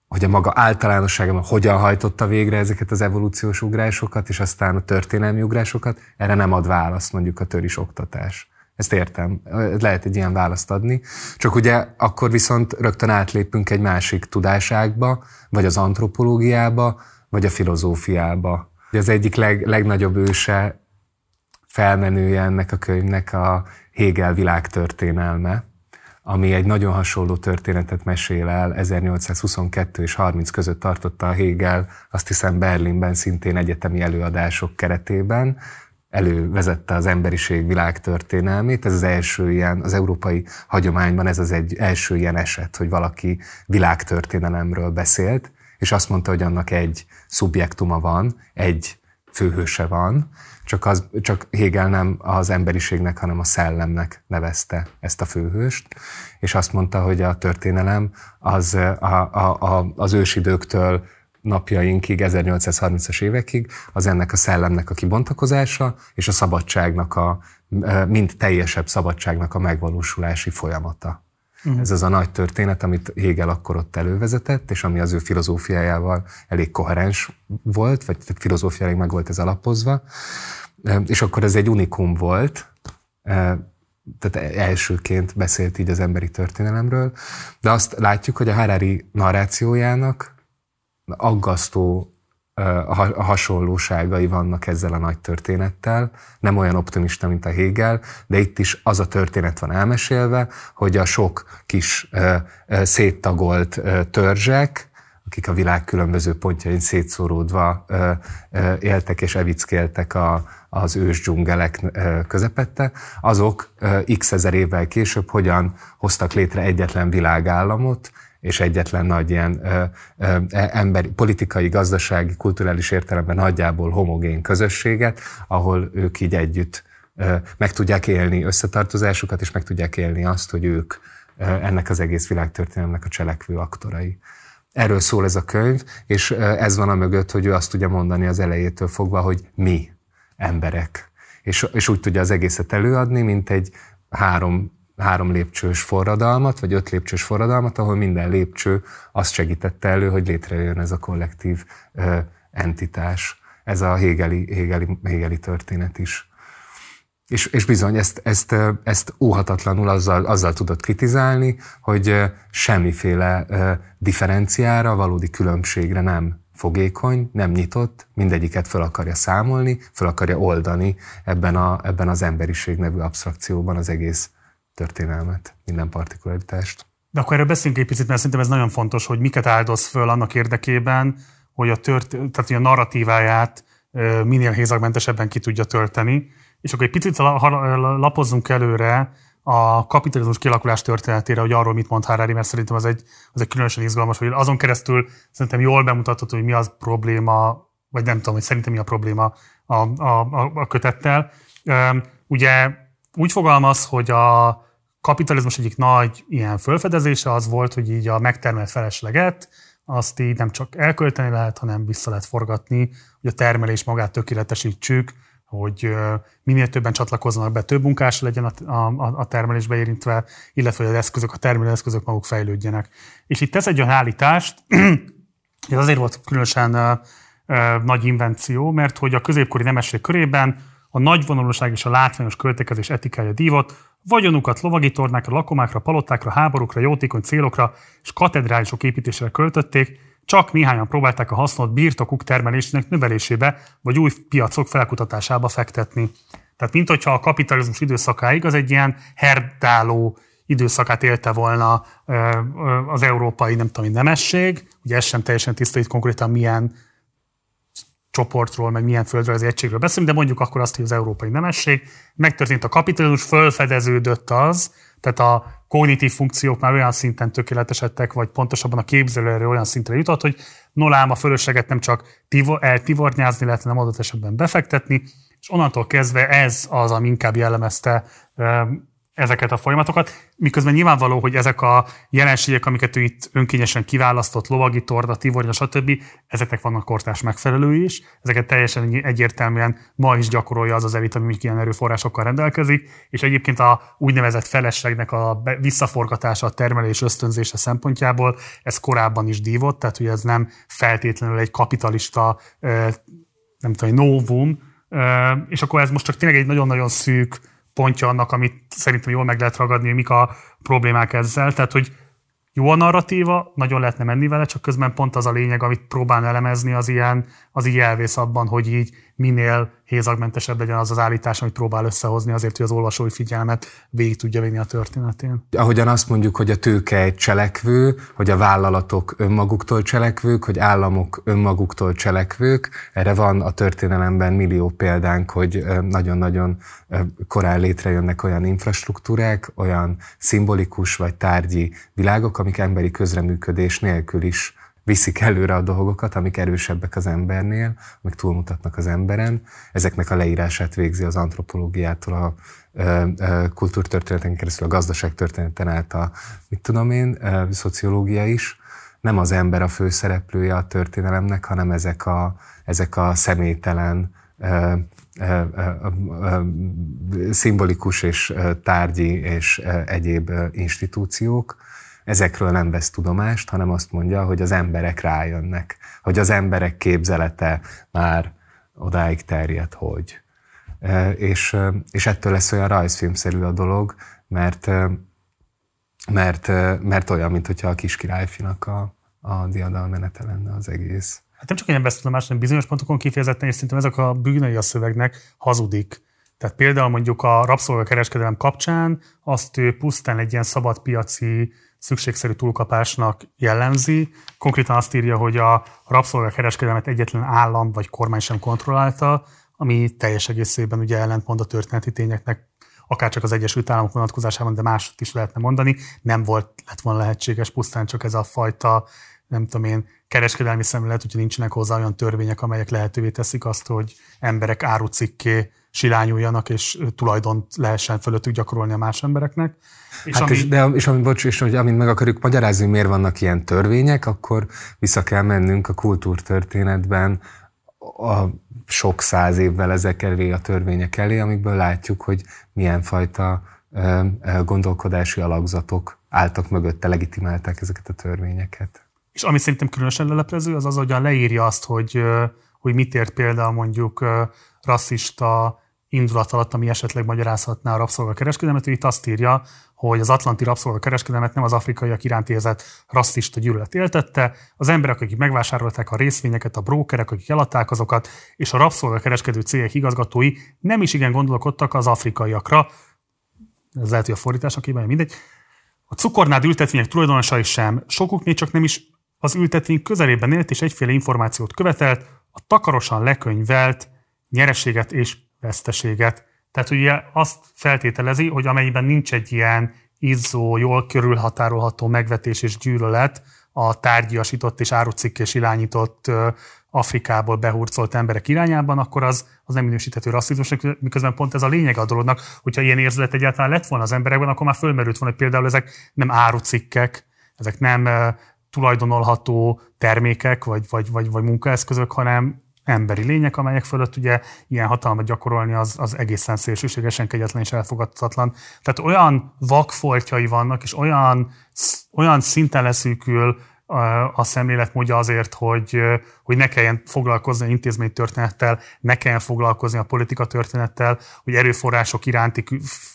hogy a maga általánosságban hogyan hajtotta végre ezeket az evolúciós ugrásokat, és aztán a történelmi ugrásokat, erre nem ad választ mondjuk a töris oktatás. Ezt értem, lehet egy ilyen választ adni. Csak ugye akkor viszont rögtön átlépünk egy másik tudáságba, vagy az antropológiába, vagy a filozófiába. Az egyik leg, legnagyobb őse felmenője ennek a könyvnek a Hegel világtörténelme, ami egy nagyon hasonló történetet mesél el, 1822 és 30 között tartotta a Hegel, azt hiszem Berlinben szintén egyetemi előadások keretében, elővezette az emberiség világtörténelmét. Ez az első ilyen, az európai hagyományban ez az egy első ilyen eset, hogy valaki világtörténelemről beszélt, és azt mondta, hogy annak egy szubjektuma van, egy főhőse van, csak, az, csak Hegel nem az emberiségnek, hanem a szellemnek nevezte ezt a főhőst, és azt mondta, hogy a történelem az a, a, a, az ősidőktől napjainkig, 1830-as évekig, az ennek a szellemnek a kibontakozása, és a szabadságnak a, mind teljesebb szabadságnak a megvalósulási folyamata. Uh-huh. Ez az a nagy történet, amit Hegel akkor ott elővezetett, és ami az ő filozófiájával elég koherens volt, vagy filozófiáig meg volt ez alapozva. És akkor ez egy unikum volt, tehát elsőként beszélt így az emberi történelemről, de azt látjuk, hogy a Harari narrációjának aggasztó a hasonlóságai vannak ezzel a nagy történettel. Nem olyan optimista, mint a Hegel, de itt is az a történet van elmesélve, hogy a sok kis széttagolt törzsek, akik a világ különböző pontjain szétszóródva éltek és evickéltek a, az ős dzsungelek közepette, azok x ezer évvel később hogyan hoztak létre egyetlen világállamot, és egyetlen nagy ilyen ö, ö, e, emberi, politikai, gazdasági, kulturális értelemben nagyjából homogén közösséget, ahol ők így együtt ö, meg tudják élni összetartozásukat, és meg tudják élni azt, hogy ők ö, ennek az egész világtörténelemnek a cselekvő aktorai. Erről szól ez a könyv, és ez van a mögött, hogy ő azt tudja mondani az elejétől fogva, hogy mi emberek. És, és úgy tudja az egészet előadni, mint egy három három lépcsős forradalmat, vagy öt lépcsős forradalmat, ahol minden lépcső azt segítette elő, hogy létrejön ez a kollektív ö, entitás. Ez a Hegeli, Hegeli, Hegeli történet is. És, és bizony, ezt, ezt, ezt óhatatlanul azzal, azzal tudott kritizálni, hogy semmiféle differenciára, valódi különbségre nem fogékony, nem nyitott, mindegyiket fel akarja számolni, fel akarja oldani ebben, a, ebben az emberiség nevű absztrakcióban az egész történelmet, minden partikularitást. De akkor erről beszéljünk egy picit, mert szerintem ez nagyon fontos, hogy miket áldoz föl annak érdekében, hogy a, tört, tehát, hogy a narratíváját minél hézagmentesebben ki tudja tölteni. És akkor egy picit lapozzunk előre a kapitalizmus kialakulás történetére, hogy arról mit mond Harari, mert szerintem az egy, az egy különösen izgalmas, hogy azon keresztül szerintem jól bemutatható, hogy mi az probléma, vagy nem tudom, hogy szerintem mi a probléma a, a, a, kötettel. Ugye úgy fogalmaz, hogy a kapitalizmus egyik nagy ilyen fölfedezése az volt, hogy így a megtermelt felesleget, azt így nem csak elkölteni lehet, hanem vissza lehet forgatni, hogy a termelés magát tökéletesítsük, hogy minél többen csatlakozzanak be, több munkás legyen a, a, a termelésbe érintve, illetve hogy az eszközök, a termelő eszközök maguk fejlődjenek. És itt tesz egy olyan állítást, ez azért volt különösen uh, uh, nagy invenció, mert hogy a középkori nemesség körében a nagyvonalúság és a látványos költekezés etikája dívott, vagyonukat lovagi tornákra, lakomákra, palotákra, háborúkra, jótékony célokra és katedrálisok építésére költötték, csak néhányan próbálták a hasznot birtokuk termelésének növelésébe, vagy új piacok felkutatásába fektetni. Tehát mint hogyha a kapitalizmus időszakáig az egy ilyen herdáló időszakát élte volna az európai, nem tudom, nemesség, ugye ez sem teljesen tiszta, itt konkrétan milyen csoportról, meg milyen földrajzi egységről beszélünk, de mondjuk akkor azt, hogy az európai nemesség. Megtörtént a kapitalizmus, fölfedeződött az, tehát a kognitív funkciók már olyan szinten tökéletesedtek, vagy pontosabban a képzelőre olyan szintre jutott, hogy nolám a fölösleget nem csak eltivornyázni lehet, hanem adott esetben befektetni, és onnantól kezdve ez az, ami inkább jellemezte ezeket a folyamatokat, miközben nyilvánvaló, hogy ezek a jelenségek, amiket ő itt önkényesen kiválasztott, lovagi, torda, tivornya, stb., ezeknek vannak kortás megfelelői is, ezeket teljesen egyértelműen ma is gyakorolja az az elit, ami ilyen erőforrásokkal rendelkezik, és egyébként a úgynevezett feleslegnek a visszaforgatása, a termelés ösztönzése szempontjából ez korábban is dívott, tehát hogy ez nem feltétlenül egy kapitalista, nem tudom, novum, és akkor ez most csak tényleg egy nagyon-nagyon szűk pontja annak, amit szerintem jól meg lehet ragadni, mik a problémák ezzel. Tehát, hogy jó a narratíva, nagyon lehetne menni vele, csak közben pont az a lényeg, amit próbál elemezni, az ilyen, az így elvész abban, hogy így minél hézagmentesebb legyen az az állítás, amit próbál összehozni azért, hogy az olvasói figyelmet végig tudja vinni a történetén. Ahogyan azt mondjuk, hogy a tőke egy cselekvő, hogy a vállalatok önmaguktól cselekvők, hogy államok önmaguktól cselekvők, erre van a történelemben millió példánk, hogy nagyon-nagyon korán létrejönnek olyan infrastruktúrák, olyan szimbolikus vagy tárgyi világok, amik emberi közreműködés nélkül is viszik előre a dolgokat, amik erősebbek az embernél, amik túlmutatnak az emberen. Ezeknek a leírását végzi az antropológiától a kultúrtörténeten keresztül a gazdaságtörténeten át a, mit tudom én, a szociológia is. Nem az ember a főszereplője a történelemnek, hanem ezek a, ezek a személytelen, szimbolikus és tárgyi és egyéb institúciók, ezekről nem vesz tudomást, hanem azt mondja, hogy az emberek rájönnek, hogy az emberek képzelete már odáig terjed, hogy. És, és ettől lesz olyan rajzfilmszerű a dolog, mert, mert, mert olyan, mint hogyha a kis királyfinak a, a diadalmenete lenne az egész. Hát nem csak ilyen beszélomás, hanem bizonyos pontokon kifejezetten, és szerintem ezek a bűnei a szövegnek hazudik. Tehát például mondjuk a rabszolgakereskedelem kapcsán azt ő pusztán egy ilyen szabadpiaci szükségszerű túlkapásnak jellemzi. Konkrétan azt írja, hogy a rabszolgakereskedelmet egyetlen állam vagy kormány sem kontrollálta, ami teljes egészében ugye ellentmond a történeti tényeknek, akár csak az Egyesült Államok vonatkozásában, de másot is lehetne mondani. Nem volt, lett volna lehetséges pusztán csak ez a fajta, nem tudom én, kereskedelmi szemlélet, hogyha nincsenek hozzá olyan törvények, amelyek lehetővé teszik azt, hogy emberek árucikké silányuljanak, és tulajdont lehessen fölöttük gyakorolni a más embereknek. És hát ami... és, de, és amit, bocs, és hogy amint meg akarjuk magyarázni, hogy miért vannak ilyen törvények, akkor vissza kell mennünk a kultúrtörténetben a sok száz évvel ezek elé, a törvények elé, amikből látjuk, hogy milyen fajta gondolkodási alakzatok álltak mögötte, legitimálták ezeket a törvényeket. És ami szerintem különösen leleplező, az az, hogyan leírja azt, hogy, hogy mit ért például mondjuk rasszista indulat alatt, ami esetleg magyarázhatná a rabszolgakereskedelmet, ő itt azt írja, hogy az atlanti rabszolgakereskedelmet nem az afrikaiak iránt érzett rasszista gyűlölet éltette, az emberek, akik megvásárolták a részvényeket, a brókerek, akik eladták azokat, és a rabszolgakereskedő cégek igazgatói nem is igen gondolkodtak az afrikaiakra, ez lehet, hogy a fordítás, akiben mindegy, a cukornád ültetvények tulajdonosai sem, sokuknél csak nem is az ültetvény közelében élt és egyféle információt követelt, a takarosan lekönyvelt nyereséget és veszteséget. Tehát ugye azt feltételezi, hogy amennyiben nincs egy ilyen izzó, jól körülhatárolható megvetés és gyűlölet a tárgyasított és árucikk és irányított Afrikából behurcolt emberek irányában, akkor az, az nem minősíthető rasszizmusnak, miközben pont ez a lényeg a dolognak, hogyha ilyen érzület egyáltalán lett volna az emberekben, akkor már fölmerült volna, hogy például ezek nem árucikkek, ezek nem tulajdonolható termékek vagy, vagy, vagy, vagy munkaeszközök, hanem emberi lények, amelyek fölött ugye ilyen hatalmat gyakorolni az, az egészen szélsőségesen kegyetlen és elfogadhatatlan. Tehát olyan vakfoltjai vannak, és olyan, olyan szinten leszűkül a szemléletmódja azért, hogy, hogy ne kelljen foglalkozni a intézménytörténettel, ne kelljen foglalkozni a politika történettel, hogy erőforrások iránti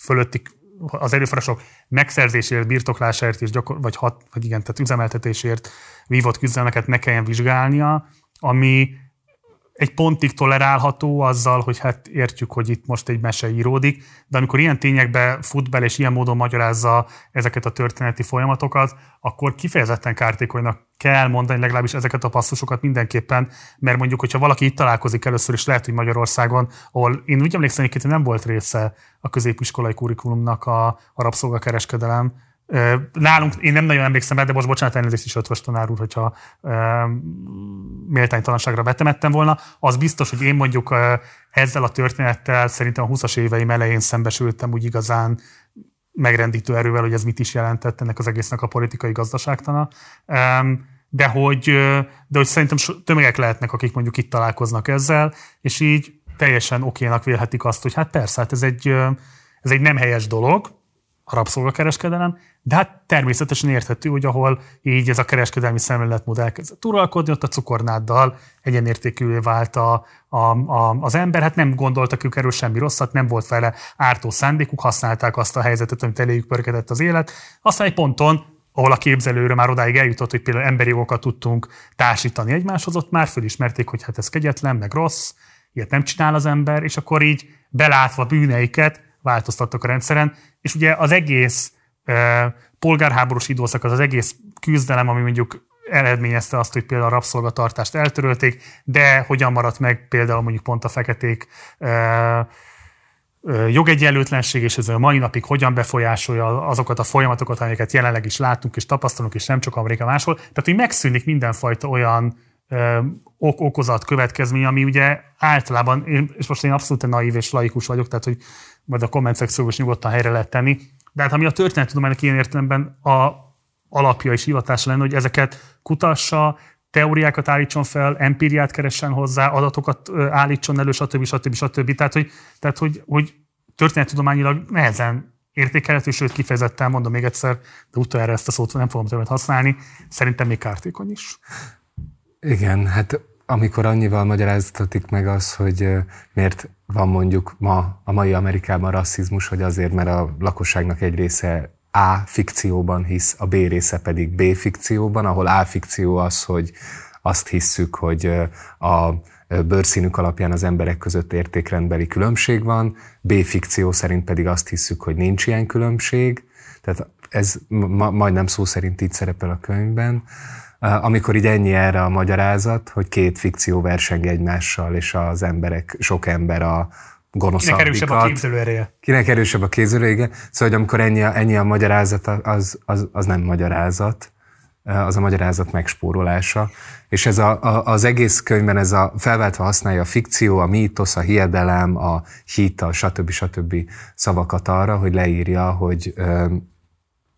fölötti az erőforrások megszerzésért, birtoklásáért és gyakor, vagy, hat, vagy igen, tehát üzemeltetésért vívott küzdelmeket ne kelljen vizsgálnia, ami egy pontig tolerálható azzal, hogy hát értjük, hogy itt most egy mese íródik, de amikor ilyen tényekbe fut bele és ilyen módon magyarázza ezeket a történeti folyamatokat, akkor kifejezetten kártékonynak kell mondani legalábbis ezeket a passzusokat mindenképpen, mert mondjuk, hogyha valaki itt találkozik először, és lehet, hogy Magyarországon, ahol én úgy emlékszem, hogy nem volt része a középiskolai kurikulumnak a, a rabszolgakereskedelem, Nálunk, én nem nagyon emlékszem rá, de most bocsánat, elnézést is ötvös tanár úr, hogyha e, méltánytalanságra betemettem volna. Az biztos, hogy én mondjuk e, ezzel a történettel szerintem a 20-as éveim elején szembesültem úgy igazán megrendítő erővel, hogy ez mit is jelentett ennek az egésznek a politikai gazdaságtana. De hogy, de hogy szerintem tömegek lehetnek, akik mondjuk itt találkoznak ezzel, és így teljesen okénak vélhetik azt, hogy hát persze, hát ez egy, ez egy nem helyes dolog, a rabszolgakereskedelem, de hát természetesen érthető, hogy ahol így ez a kereskedelmi szemléletmód elkezdett uralkodni, ott a cukornáddal egyenértékűvé vált a, a, a, az ember, hát nem gondoltak ők erről semmi rosszat, nem volt vele ártó szándékuk, használták azt a helyzetet, amit eléjük pörkedett az élet. Aztán egy ponton ahol a képzelőről már odáig eljutott, hogy például emberi jogokat tudtunk társítani egymáshoz, ott már fölismerték, hogy hát ez kegyetlen, meg rossz, ilyet nem csinál az ember, és akkor így belátva bűneiket változtattak a rendszeren, és ugye az egész polgárháborús időszak, az az egész küzdelem, ami mondjuk eredményezte azt, hogy például a rabszolgatartást eltörölték, de hogyan maradt meg például mondjuk pont a feketék jogegyenlőtlenség, és ez a mai napig hogyan befolyásolja azokat a folyamatokat, amelyeket jelenleg is látunk és tapasztalunk, és nem csak Amerika máshol. Tehát, hogy megszűnik mindenfajta olyan ok okozat következmény, ami ugye általában, és most én abszolút naív és laikus vagyok, tehát hogy majd a komment szekcióban is nyugodtan helyre lehet tenni, de hát ami a történettudománynak ilyen értelemben a alapja és hivatása lenne, hogy ezeket kutassa, teóriákat állítson fel, empíriát keressen hozzá, adatokat állítson elő, stb. stb. stb. Tehát, hogy, tehát, hogy, hogy történettudományilag nehezen értékelhető, sőt kifejezetten mondom még egyszer, de utoljára ezt a szót nem fogom többet használni, szerintem még kártékony is. Igen, hát amikor annyival magyaráztatik meg az, hogy miért van mondjuk ma a mai Amerikában rasszizmus, hogy azért, mert a lakosságnak egy része A fikcióban hisz, a B része pedig B fikcióban, ahol A fikció az, hogy azt hisszük, hogy a bőrszínük alapján az emberek között értékrendbeli különbség van, B fikció szerint pedig azt hisszük, hogy nincs ilyen különbség, tehát ez ma, majdnem szó szerint így szerepel a könyvben amikor így ennyi erre a magyarázat, hogy két fikció verseng egymással, és az emberek, sok ember a gonoszabbikat. Kinek erősebb a képzelőereje. Kinek erősebb a képzelőereje. Szóval, hogy amikor ennyi a, ennyi a magyarázat, az, az, az nem magyarázat, az a magyarázat megspórolása. És ez a, a, az egész könyvben ez a felváltva használja a fikció, a mítosz, a hiedelem, a hit, a stb. stb. szavakat arra, hogy leírja, hogy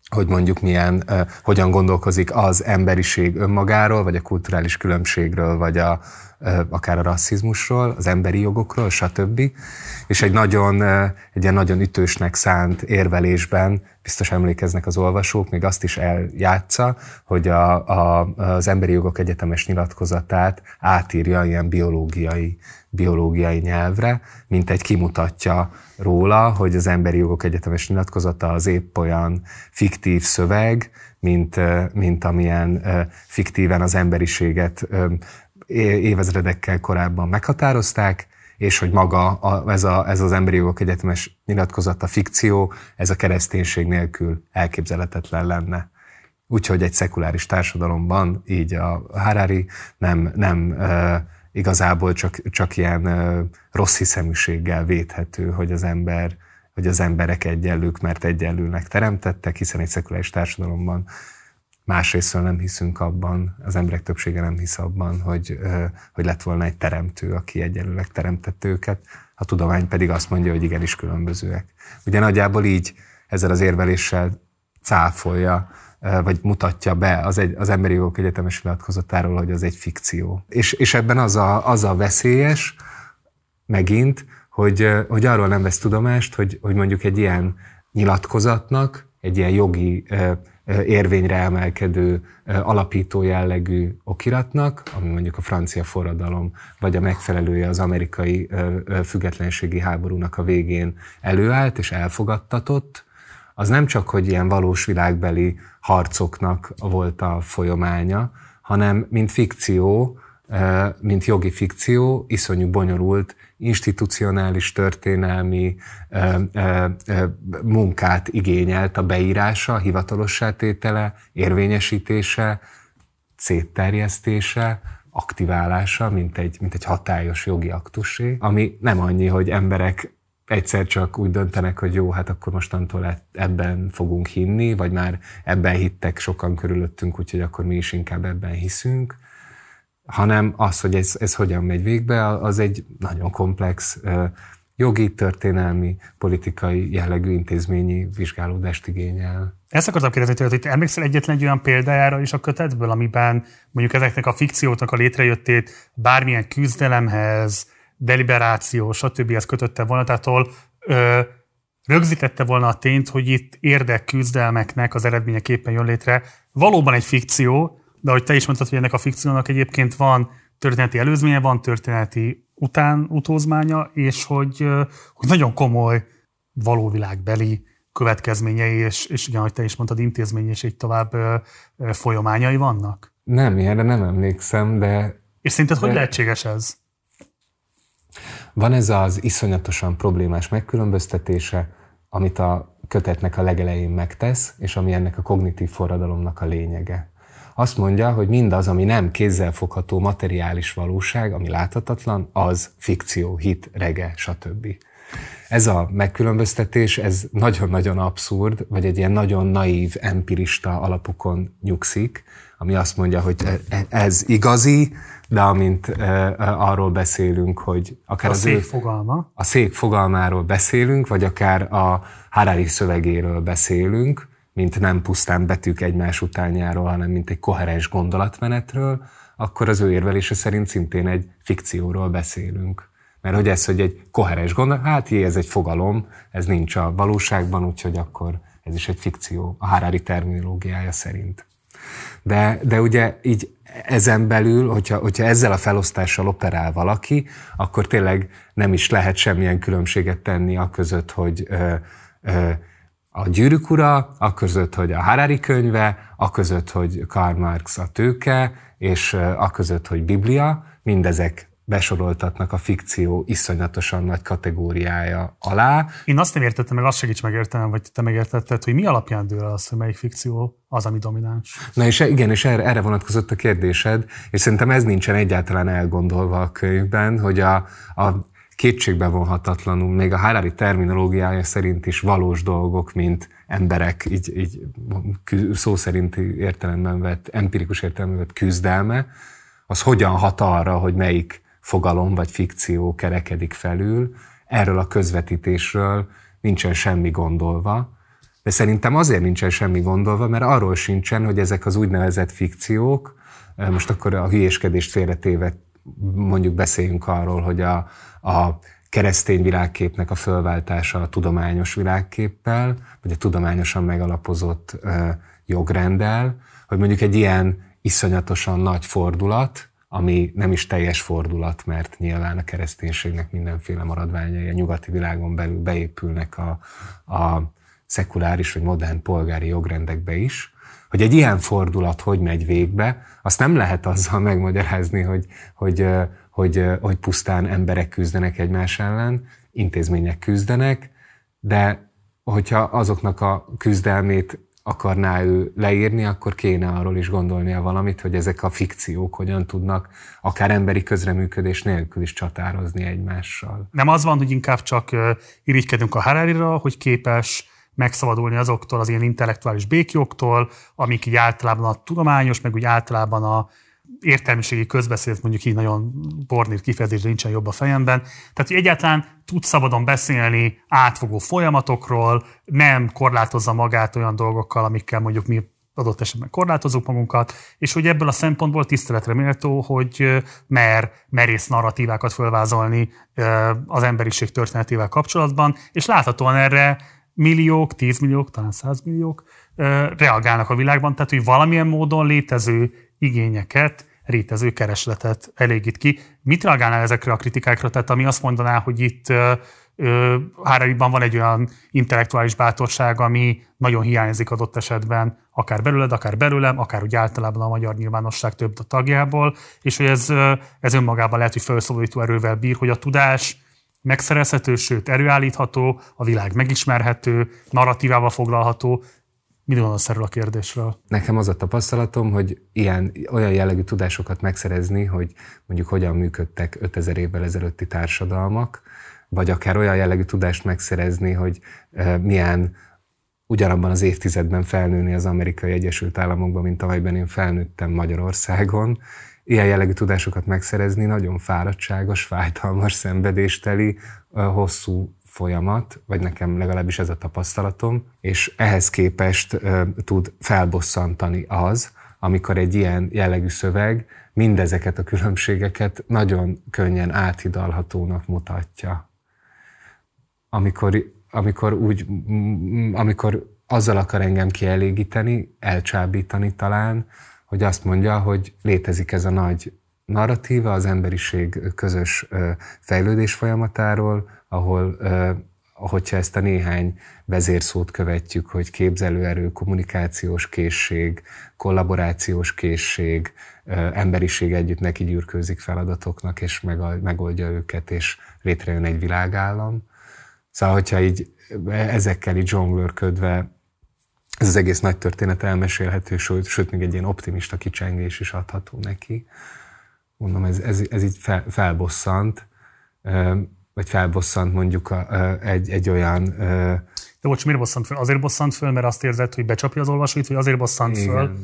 hogy mondjuk milyen, hogyan gondolkozik az emberiség önmagáról, vagy a kulturális különbségről, vagy a, akár a rasszizmusról, az emberi jogokról, stb. És egy nagyon, egy ilyen nagyon ütősnek szánt érvelésben, biztos emlékeznek az olvasók, még azt is eljátsza, hogy a, a, az emberi jogok egyetemes nyilatkozatát átírja ilyen biológiai, biológiai nyelvre, mint egy kimutatja róla, hogy az emberi jogok egyetemes nyilatkozata az épp olyan fiktív szöveg, mint, mint amilyen fiktíven az emberiséget évezredekkel korábban meghatározták, és hogy maga a, ez, a, ez az emberi jogok egyetemes nyilatkozata fikció, ez a kereszténység nélkül elképzelhetetlen lenne. Úgyhogy egy szekuláris társadalomban így a Harari nem, nem igazából csak, csak ilyen rossz hiszeműséggel védhető, hogy az ember hogy az emberek egyenlők, mert egyenlőnek teremtettek, hiszen egy szekuláris társadalomban másrésztről nem hiszünk abban, az emberek többsége nem hisz abban, hogy, hogy lett volna egy teremtő, aki egyenlőleg teremtett őket, a tudomány pedig azt mondja, hogy igenis különbözőek. Ugye nagyjából így ezzel az érveléssel cáfolja, vagy mutatja be az, egy, az Emberi Jogok Egyetemes nyilatkozatáról, hogy az egy fikció. És, és ebben az a, az a veszélyes, megint, hogy, hogy arról nem vesz tudomást, hogy, hogy mondjuk egy ilyen nyilatkozatnak, egy ilyen jogi érvényre emelkedő alapító jellegű okiratnak, ami mondjuk a francia forradalom, vagy a megfelelője az amerikai függetlenségi háborúnak a végén előállt és elfogadtatott, az nem csak, hogy ilyen valós világbeli harcoknak volt a folyamánya, hanem mint fikció, mint jogi fikció, iszonyú bonyolult institucionális történelmi munkát igényelt a beírása, hivatalossá tétele, érvényesítése, szétterjesztése, aktiválása, mint egy, mint egy hatályos jogi aktusé, ami nem annyi, hogy emberek egyszer csak úgy döntenek, hogy jó, hát akkor mostantól e- ebben fogunk hinni, vagy már ebben hittek sokan körülöttünk, úgyhogy akkor mi is inkább ebben hiszünk, hanem az, hogy ez, ez hogyan megy végbe, az egy nagyon komplex jogi, történelmi, politikai jellegű intézményi vizsgálódást igényel. Ezt akartam kérdezni hogy emlékszel egyetlen egy olyan példájára is a kötetből, amiben mondjuk ezeknek a fikcióknak a létrejöttét bármilyen küzdelemhez, deliberáció, stb. ez kötötte volna, tehát ö, rögzítette volna a tényt, hogy itt érdekküzdelmeknek az eredményeképpen jön létre valóban egy fikció, de ahogy te is mondtad, hogy ennek a fikciónak egyébként van történeti előzménye, van történeti után utózmánya, és hogy, hogy nagyon komoly valóvilágbeli következményei, és, és ugyan, ahogy te is mondtad, intézmény és így tovább folyamányai vannak? Nem, ilyenre nem emlékszem, de... És szerinted de... hogy lehetséges ez? Van ez az iszonyatosan problémás megkülönböztetése, amit a kötetnek a legelején megtesz, és ami ennek a kognitív forradalomnak a lényege. Azt mondja, hogy mindaz, ami nem kézzelfogható materiális valóság, ami láthatatlan, az fikció, hit, rege, stb. Ez a megkülönböztetés, ez nagyon-nagyon abszurd, vagy egy ilyen nagyon naív, empirista alapokon nyugszik, ami azt mondja, hogy e, ez igazi, de amint e, arról beszélünk, hogy akár a az szék ő, fogalma. A szék fogalmáról beszélünk, vagy akár a Harari szövegéről beszélünk, mint nem pusztán betűk egymás utánjáról, hanem mint egy koherens gondolatmenetről, akkor az ő érvelése szerint szintén egy fikcióról beszélünk. Mert hogy ez, hogy egy koherens gondolat, hát jé, ez egy fogalom, ez nincs a valóságban, úgyhogy akkor ez is egy fikció, a Harari terminológiája szerint. De, de ugye így ezen belül, hogyha, hogyha ezzel a felosztással operál valaki, akkor tényleg nem is lehet semmilyen különbséget tenni a között, hogy ö, ö, a gyűrűk ura, a között, hogy a Harari könyve, a között, hogy Karl Marx a tőke, és a között, hogy Biblia, mindezek besoroltatnak a fikció iszonyatosan nagy kategóriája alá. Én azt nem értettem, meg azt segíts megértenem, vagy te megértetted, hogy mi alapján dől az, hogy melyik fikció az, ami domináns. Na és igen, és erre, erre vonatkozott a kérdésed, és szerintem ez nincsen egyáltalán elgondolva a könyvben, hogy a, a kétségbe vonhatatlanul, még a Harari terminológiája szerint is valós dolgok, mint emberek, így, így szó szerinti értelemben vett, empirikus értelemben vett küzdelme, az hogyan hat arra, hogy melyik fogalom vagy fikció kerekedik felül, erről a közvetítésről nincsen semmi gondolva, de szerintem azért nincsen semmi gondolva, mert arról sincsen, hogy ezek az úgynevezett fikciók, most akkor a hülyéskedést félretéve mondjuk beszéljünk arról, hogy a, a keresztény világképnek a fölváltása a tudományos világképpel, vagy a tudományosan megalapozott jogrenddel, hogy mondjuk egy ilyen iszonyatosan nagy fordulat, ami nem is teljes fordulat, mert nyilván a kereszténységnek mindenféle maradványai a nyugati világon belül beépülnek a, a szekuláris vagy modern polgári jogrendekbe is, hogy egy ilyen fordulat hogy megy végbe, azt nem lehet azzal megmagyarázni, hogy, hogy, hogy, hogy pusztán emberek küzdenek egymás ellen, intézmények küzdenek, de hogyha azoknak a küzdelmét akarná ő leírni, akkor kéne arról is gondolnia valamit, hogy ezek a fikciók hogyan tudnak akár emberi közreműködés nélkül is csatározni egymással. Nem az van, hogy inkább csak irigykedünk a Harari-ra, hogy képes megszabadulni azoktól az ilyen intellektuális békjoktól, amik így általában a tudományos, meg úgy általában a értelmiségi közbeszéd, mondjuk így nagyon bornír kifejezés, nincsen jobb a fejemben. Tehát, hogy egyáltalán tud szabadon beszélni átfogó folyamatokról, nem korlátozza magát olyan dolgokkal, amikkel mondjuk mi adott esetben korlátozunk magunkat, és hogy ebből a szempontból tiszteletre méltó, hogy mer merész narratívákat fölvázolni az emberiség történetével kapcsolatban, és láthatóan erre milliók, tízmilliók, talán százmilliók reagálnak a világban, tehát hogy valamilyen módon létező igényeket, létező keresletet elégít ki. Mit reagálnál ezekre a kritikákra? Tehát ami azt mondaná, hogy itt Háraiban van egy olyan intellektuális bátorság, ami nagyon hiányzik adott esetben, akár belőled, akár belőlem, akár úgy általában a magyar nyilvánosság több tagjából, és hogy ez, ez önmagában lehet, hogy felszólító erővel bír, hogy a tudás megszerezhető, sőt erőállítható, a világ megismerhető, narratívával foglalható, Mit gondolsz erről a kérdésről? Nekem az a tapasztalatom, hogy ilyen, olyan jellegű tudásokat megszerezni, hogy mondjuk hogyan működtek 5000 évvel ezelőtti társadalmak, vagy akár olyan jellegű tudást megszerezni, hogy milyen ugyanabban az évtizedben felnőni az amerikai Egyesült Államokban, mint amelyben én felnőttem Magyarországon. Ilyen jellegű tudásokat megszerezni nagyon fáradtságos, fájdalmas, szenvedésteli, hosszú folyamat, vagy nekem legalábbis ez a tapasztalatom, és ehhez képest uh, tud felbosszantani az, amikor egy ilyen jellegű szöveg mindezeket a különbségeket nagyon könnyen áthidalhatónak mutatja. Amikor, amikor, úgy, amikor azzal akar engem kielégíteni, elcsábítani talán, hogy azt mondja, hogy létezik ez a nagy narratíva az emberiség közös fejlődés folyamatáról, ahol hogyha ezt a néhány vezérszót követjük, hogy képzelőerő, kommunikációs készség, kollaborációs készség, emberiség együtt neki gyűrkőzik feladatoknak, és megoldja őket, és létrejön egy világállam. Szóval, hogyha így ezekkel így zsonglőrködve ez az egész nagy történet elmesélhető, sőt, sőt még egy ilyen optimista kicsengés is adható neki. Mondom, ez, ez, ez így fel, felbosszant vagy felbosszant mondjuk a, egy, egy olyan... De bocs, miért bosszant föl? Azért bosszant föl, mert azt érzed, hogy becsapja az olvasóit, vagy azért bosszant igen, föl?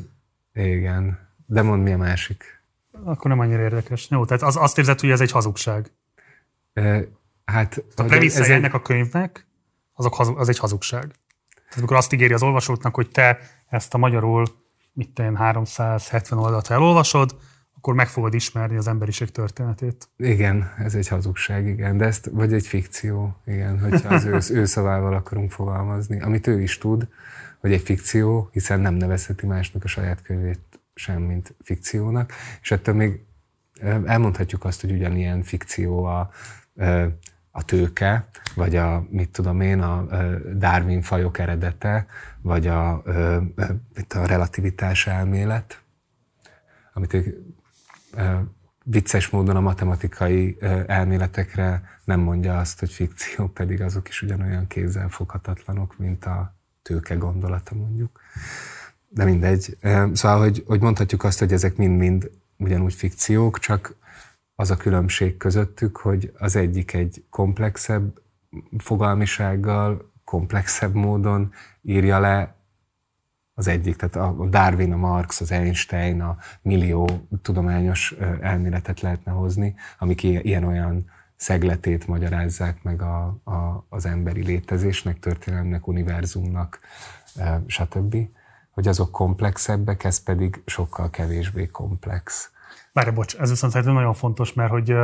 Igen. De mondd, mi a másik. Akkor nem annyira érdekes. Jó, tehát az, azt érzed, hogy ez egy hazugság. E, hát... A premissza ennek egy... a könyvnek, azok, az egy hazugság. Tehát amikor azt ígéri az olvasótnak, hogy te ezt a magyarul, mit te 370 oldalt elolvasod, akkor meg fogod ismerni az emberiség történetét. Igen, ez egy hazugság, igen, de ezt, vagy egy fikció, igen, hogyha az ő, ő szavával akarunk fogalmazni, amit ő is tud, hogy egy fikció, hiszen nem nevezheti másnak a saját könyvét sem, mint fikciónak, és ettől még elmondhatjuk azt, hogy ugyanilyen fikció a, a tőke, vagy a, mit tudom én, a Darwin fajok eredete, vagy a, a relativitás elmélet, amit ők vicces módon a matematikai elméletekre nem mondja azt, hogy fikció, pedig azok is ugyanolyan kézzel foghatatlanok, mint a tőke gondolata mondjuk. De mindegy. Szóval, hogy, hogy mondhatjuk azt, hogy ezek mind-mind ugyanúgy fikciók, csak az a különbség közöttük, hogy az egyik egy komplexebb fogalmisággal, komplexebb módon írja le az egyik, tehát a Darwin, a Marx, az Einstein, a millió tudományos elméletet lehetne hozni, amik ilyen-olyan szegletét magyarázzák meg a, a, az emberi létezésnek, történelemnek, univerzumnak, stb. Hogy azok komplexebbek, ez pedig sokkal kevésbé komplex. Várj, bocs, ez viszont szerintem nagyon fontos, mert hogy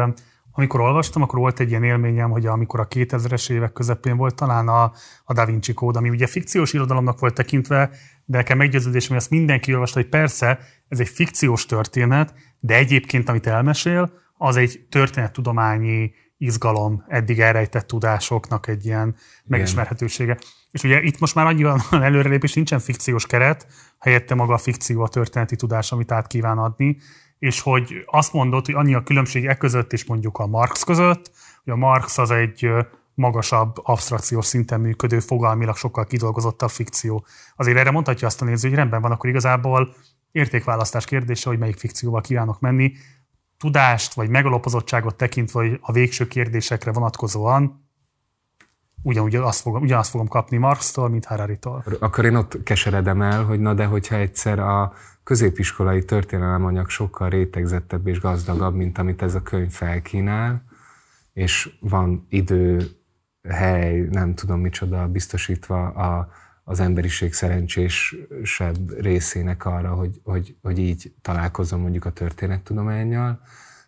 amikor olvastam, akkor volt egy ilyen élményem, hogy amikor a 2000-es évek közepén volt talán a, a Da Vinci kód, ami ugye fikciós irodalomnak volt tekintve, de nekem meggyőződésem, hogy ezt mindenki olvasta, hogy persze ez egy fikciós történet, de egyébként, amit elmesél, az egy történettudományi izgalom, eddig elrejtett tudásoknak egy ilyen Igen. megismerhetősége. És ugye itt most már annyiban előrelépés, nincsen fikciós keret, helyette maga a fikció, a történeti tudás, amit át kíván adni, és hogy azt mondod, hogy annyi a különbség e között és mondjuk a Marx között, hogy a Marx az egy magasabb abstrakciós szinten működő, fogalmilag sokkal kidolgozottabb fikció. Azért erre mondhatja azt a néző, hogy rendben van, akkor igazából értékválasztás kérdése, hogy melyik fikcióval kívánok menni. Tudást vagy megalapozottságot tekintve, a végső kérdésekre vonatkozóan ugyanúgy azt fogom, ugyanazt fogom kapni Marx-tól, mint Harari-tól. Akkor én ott keseredem el, hogy na de hogyha egyszer a középiskolai történelemanyag sokkal rétegzettebb és gazdagabb, mint amit ez a könyv felkínál, és van idő, hely, nem tudom micsoda biztosítva a, az emberiség szerencsésebb részének arra, hogy, hogy, hogy így találkozzon mondjuk a történettudományjal,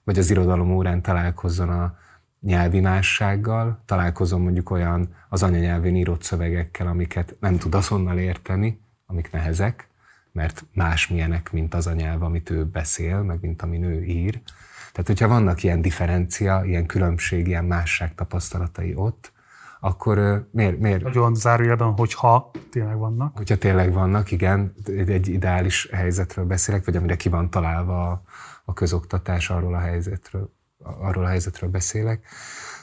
vagy az irodalom órán találkozzon a nyelvi mássággal, találkozom mondjuk olyan az anyanyelvén írott szövegekkel, amiket nem tud azonnal érteni, amik nehezek, mert másmilyenek, mint az a nyelv, amit ő beszél, meg mint ami ő ír. Tehát, hogyha vannak ilyen differencia, ilyen különbség, ilyen másság tapasztalatai ott, akkor miért... miért Nagyon zárójelben, hogyha tényleg vannak. Hogyha tényleg vannak, igen, egy ideális helyzetről beszélek, vagy amire ki van találva a, a közoktatás arról a helyzetről, arról a helyzetről beszélek.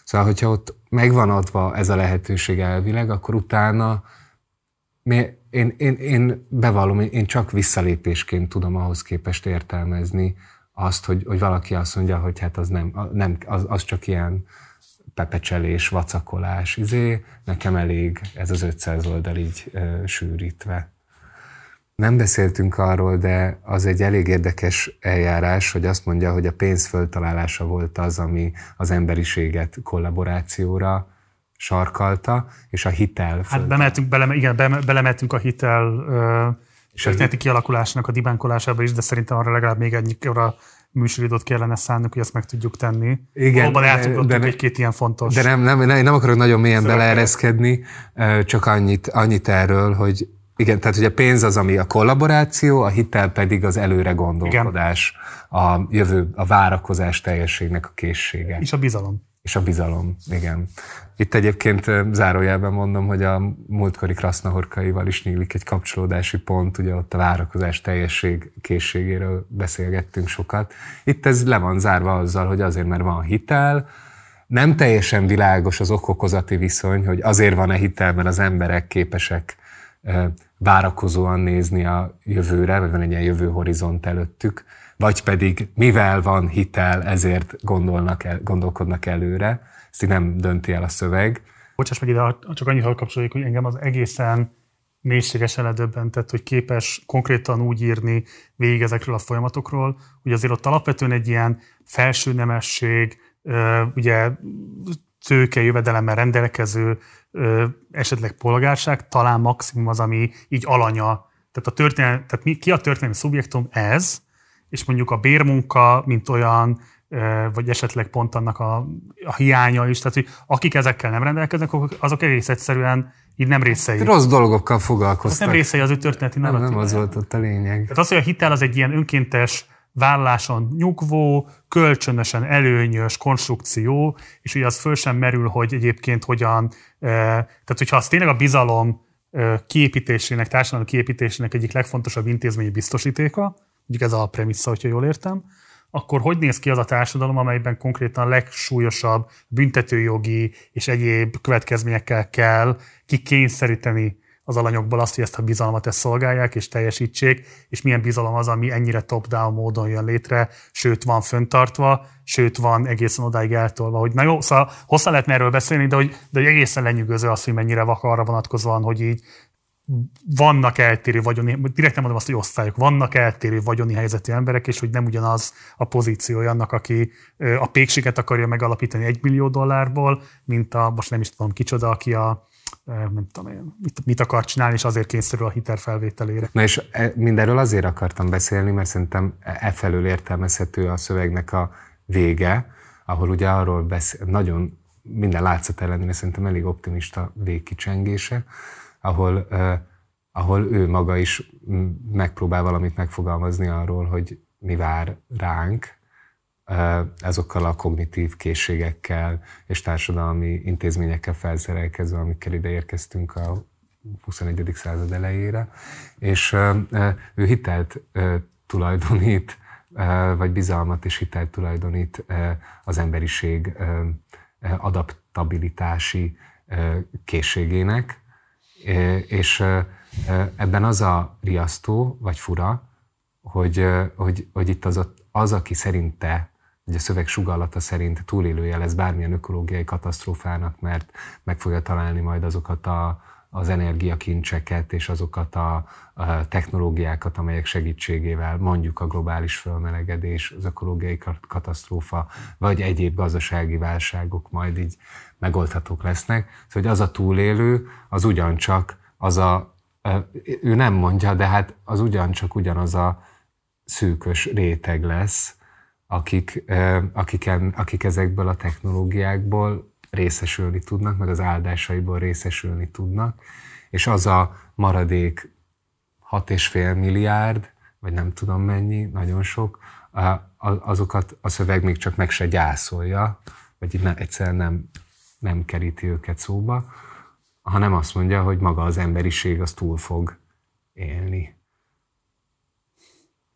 Szóval, hogyha ott megvan adva ez a lehetőség elvileg, akkor utána én, én, én bevallom, én csak visszalépésként tudom ahhoz képest értelmezni azt, hogy, hogy valaki azt mondja, hogy hát az nem, nem az, az csak ilyen pepecselés, vacakolás, izé, nekem elég ez az 500 oldal így e, sűrítve. Nem beszéltünk arról, de az egy elég érdekes eljárás, hogy azt mondja, hogy a pénz föltalálása volt az, ami az emberiséget kollaborációra sarkalta, és a hitel... Hát bemeltünk, bele, igen, belemeltünk a hitel és történeti kialakulásnak a dibánkolásába is, de szerintem arra legalább még ennyi a műsoridót kellene szánnunk, hogy ezt meg tudjuk tenni. Igen, Valóban eltugrottunk egy-két ilyen fontos. De nem, nem, nem, nem akarok nagyon mélyen beleereszkedni, csak annyit, annyit erről, hogy igen, tehát ugye a pénz az, ami a kollaboráció, a hitel pedig az előre gondolkodás, igen. a jövő, a várakozás teljességnek a készsége. És a bizalom. És a bizalom, igen. Itt egyébként zárójelben mondom, hogy a múltkori krasznahorkaival is nyílik egy kapcsolódási pont, ugye ott a várakozás teljesség készségéről beszélgettünk sokat. Itt ez le van zárva azzal, hogy azért, mert van hitel, nem teljesen világos az okokozati viszony, hogy azért van-e hitel, mert az emberek képesek várakozóan nézni a jövőre, vagy van egy ilyen jövő horizont előttük, vagy pedig mivel van hitel, ezért gondolnak el, gondolkodnak előre, ezt így nem dönti el a szöveg. Bocsáss meg ide, csak annyit kapcsolódik, hogy engem az egészen mélységesen ledöbbentett, hogy képes konkrétan úgy írni végig ezekről a folyamatokról, hogy azért ott alapvetően egy ilyen felső nemesség, ugye tőke jövedelemmel rendelkező esetleg polgárság, talán maximum az, ami így alanya. Tehát, a történelmi, tehát mi, ki a történelmi szubjektum? Ez, és mondjuk a bérmunka, mint olyan, vagy esetleg pont annak a, a hiánya is, tehát hogy akik ezekkel nem rendelkeznek, azok egész egyszerűen így nem részei. Rossz dolgokkal foglalkoztak. Az nem részei az ő történeti nem, nem az volt ott a lényeg. Tehát az, hogy a hitel az egy ilyen önkéntes vállaláson nyugvó, kölcsönösen előnyös konstrukció, és ugye az föl sem merül, hogy egyébként hogyan, tehát hogyha az tényleg a bizalom kiépítésének, társadalmi kiépítésének egyik legfontosabb intézményi biztosítéka, mondjuk ez a premissza, hogyha jól értem, akkor hogy néz ki az a társadalom, amelyben konkrétan a legsúlyosabb büntetőjogi és egyéb következményekkel kell kikényszeríteni az alanyokból azt, hogy ezt a bizalmat ezt szolgálják és teljesítsék, és milyen bizalom az, ami ennyire top-down módon jön létre, sőt van föntartva, sőt van egészen odáig eltolva. Hogy, na jó, szóval hosszan lehetne erről beszélni, de hogy, de hogy egészen lenyűgöző az, hogy mennyire vak arra vonatkozóan, hogy így vannak eltérő vagyoni, direkt nem mondom azt, hogy osztályok, vannak eltérő vagyoni helyzetű emberek, és hogy nem ugyanaz a pozíciója annak, aki a pékséget akarja megalapítani egy millió dollárból, mint a, most nem is tudom kicsoda, aki a, nem tudom én, mit, mit akar csinálni, és azért kényszerül a hitel felvételére. Na és e, mindenről azért akartam beszélni, mert szerintem e, e felől értelmezhető a szövegnek a vége, ahol ugye arról beszél, nagyon minden látszat ellenére szerintem elég optimista végkicsengése, ahol, uh, ahol ő maga is megpróbál valamit megfogalmazni arról, hogy mi vár ránk, ezokkal a kognitív készségekkel és társadalmi intézményekkel felszerelkezve, amikkel ide érkeztünk a 21. század elejére, és ő hitelt tulajdonít, vagy bizalmat és hitelt tulajdonít az emberiség adaptabilitási készségének, és ebben az a riasztó, vagy fura, hogy, hogy, hogy itt az, az, aki szerinte hogy a szöveg sugallata szerint túlélője lesz bármilyen ökológiai katasztrófának, mert meg fogja találni majd azokat a, az energiakincseket és azokat a, a technológiákat, amelyek segítségével mondjuk a globális fölmelegedés, az ökológiai katasztrófa, vagy egyéb gazdasági válságok majd így megoldhatók lesznek. Szóval hogy az a túlélő, az ugyancsak az a, ő nem mondja, de hát az ugyancsak ugyanaz a szűkös réteg lesz, akik, akiken, akik ezekből a technológiákból részesülni tudnak, meg az áldásaiból részesülni tudnak, és az a maradék 6,5 milliárd, vagy nem tudom mennyi, nagyon sok, azokat a szöveg még csak meg se gyászolja, vagy egyszerűen nem, nem keríti őket szóba, hanem azt mondja, hogy maga az emberiség az túl fog élni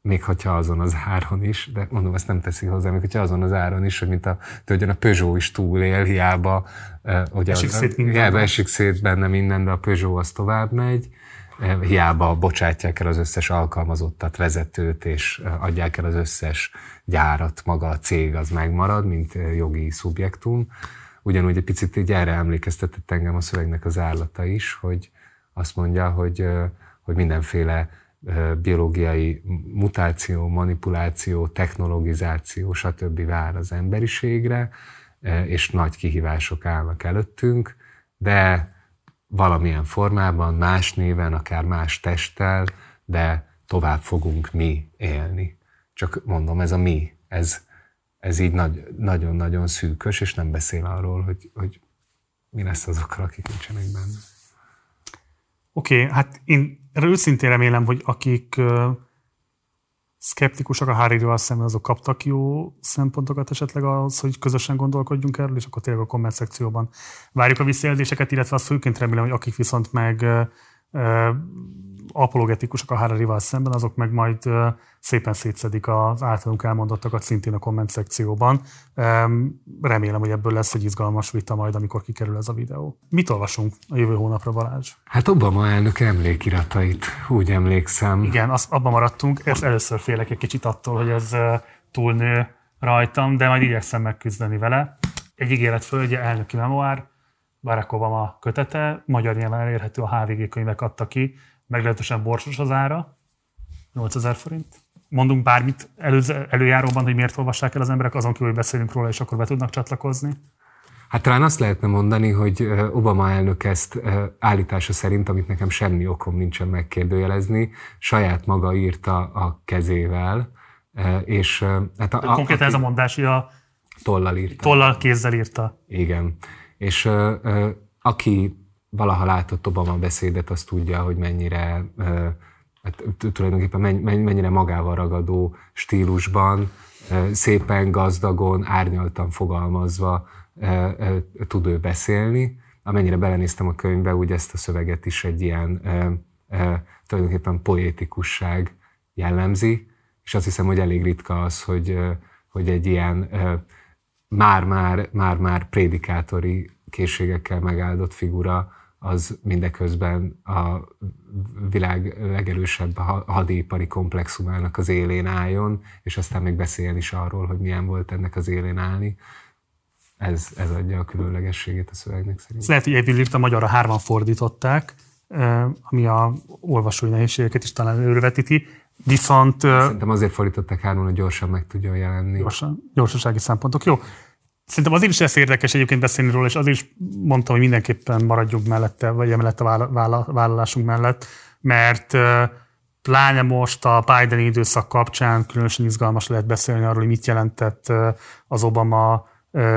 még hogyha azon az áron is, de mondom, ezt nem teszi hozzá, még hogyha azon az áron is, hogy mint a, hogy a Peugeot is túlél, hiába, ugye esik, szét minden, hiába esik szét benne minden, de a Peugeot az tovább megy, hiába bocsátják el az összes alkalmazottat, vezetőt, és adják el az összes gyárat, maga a cég az megmarad, mint jogi szubjektum. Ugyanúgy egy picit így erre emlékeztetett engem a szövegnek az állata is, hogy azt mondja, hogy, hogy mindenféle biológiai mutáció, manipuláció, technologizáció, stb. vár az emberiségre, és nagy kihívások állnak előttünk, de valamilyen formában, más néven, akár más testtel, de tovább fogunk mi élni. Csak mondom, ez a mi, ez, ez így nagy, nagyon-nagyon szűkös, és nem beszél arról, hogy, hogy mi lesz azokkal, akik nincsenek benne. Oké, okay, hát én őszintén remélem, hogy akik szkeptikusak a Harry-val szemben, azok kaptak jó szempontokat esetleg az, hogy közösen gondolkodjunk erről, és akkor tényleg a komment szekcióban várjuk a visszajelzéseket, illetve azt főként remélem, hogy akik viszont meg apologetikusak a Hararival szemben, azok meg majd szépen szétszedik az általunk elmondottakat szintén a komment szekcióban. Remélem, hogy ebből lesz egy izgalmas vita majd, amikor kikerül ez a videó. Mit olvasunk a jövő hónapra, Balázs? Hát Obama elnök emlékiratait, úgy emlékszem. Igen, azt, abban maradtunk. Ez először félek egy kicsit attól, hogy ez túlnő rajtam, de majd igyekszem megküzdeni vele. Egy ígéret földje, elnöki memoár, Barack Obama kötete, magyar nyelven elérhető, a HVG könyvek adta ki, meglehetősen borsos az ára, 8000 forint. Mondunk bármit előző, előjáróban, hogy miért olvassák el az emberek, azon kívül, hogy beszélünk róla, és akkor be tudnak csatlakozni? Hát talán azt lehetne mondani, hogy Obama elnök ezt állítása szerint, amit nekem semmi okom nincsen megkérdőjelezni, saját maga írta a kezével, és hát a, a, konkrétan ez a mondás, hogy a tollal írta. Tollal kézzel írta. Igen. És aki valaha látott Obama beszédet, az tudja, hogy mennyire hát, tulajdonképpen mennyire magával ragadó stílusban, szépen, gazdagon, árnyaltan fogalmazva tud ő beszélni. Amennyire belenéztem a könyvbe, úgy ezt a szöveget is egy ilyen tulajdonképpen poétikusság jellemzi, és azt hiszem, hogy elég ritka az, hogy, hogy egy ilyen már-már, már-már prédikátori készségekkel megáldott figura az mindeközben a világ legerősebb hadipari komplexumának az élén álljon, és aztán még beszéljen is arról, hogy milyen volt ennek az élén állni. Ez, ez adja a különlegességét a szövegnek szerintem. Ez lehet, hogy egyébként írt a magyarra hárman fordították, ami a olvasói nehézségeket is talán előrevetíti, viszont... Szerintem azért fordították hárman, hogy gyorsan meg tudjon jelenni. Gyorsan, gyorsasági szempontok. Jó, Szerintem azért is lesz érdekes egyébként beszélni róla, és azért is mondtam, hogy mindenképpen maradjunk mellette, vagy emellett a vállalásunk mellett, mert pláne most a Biden időszak kapcsán különösen izgalmas lehet beszélni arról, hogy mit jelentett az Obama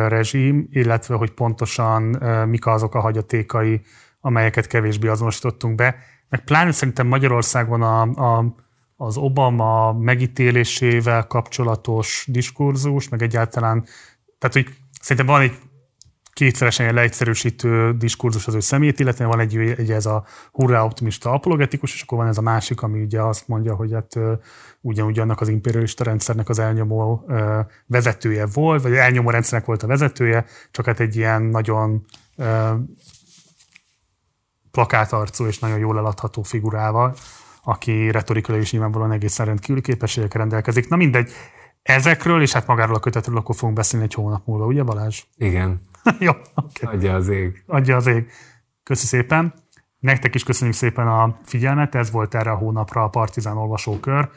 rezsim, illetve hogy pontosan mik azok a hagyatékai, amelyeket kevésbé azonosítottunk be. Meg pláne szerintem Magyarországon a, a, az Obama megítélésével kapcsolatos diskurzus, meg egyáltalán, tehát hogy szerintem van egy kétszeresen leegyszerűsítő diskurzus az ő szemét, illetve van egy, egy ez a hurrá optimista apologetikus, és akkor van ez a másik, ami ugye azt mondja, hogy hát ugyanúgy annak az imperialista rendszernek az elnyomó vezetője volt, vagy elnyomó rendszernek volt a vezetője, csak hát egy ilyen nagyon plakátarcú és nagyon jól eladható figurával, aki retorikailag is nyilvánvalóan egészen rendkívüli képességekkel rendelkezik. Na mindegy, ezekről és hát magáról a kötetről akkor fogunk beszélni egy hónap múlva, ugye Balázs? Igen. Jó, okay. Adja az ég. Adja az ég. Köszi szépen. Nektek is köszönjük szépen a figyelmet, ez volt erre a hónapra a Partizán olvasókör.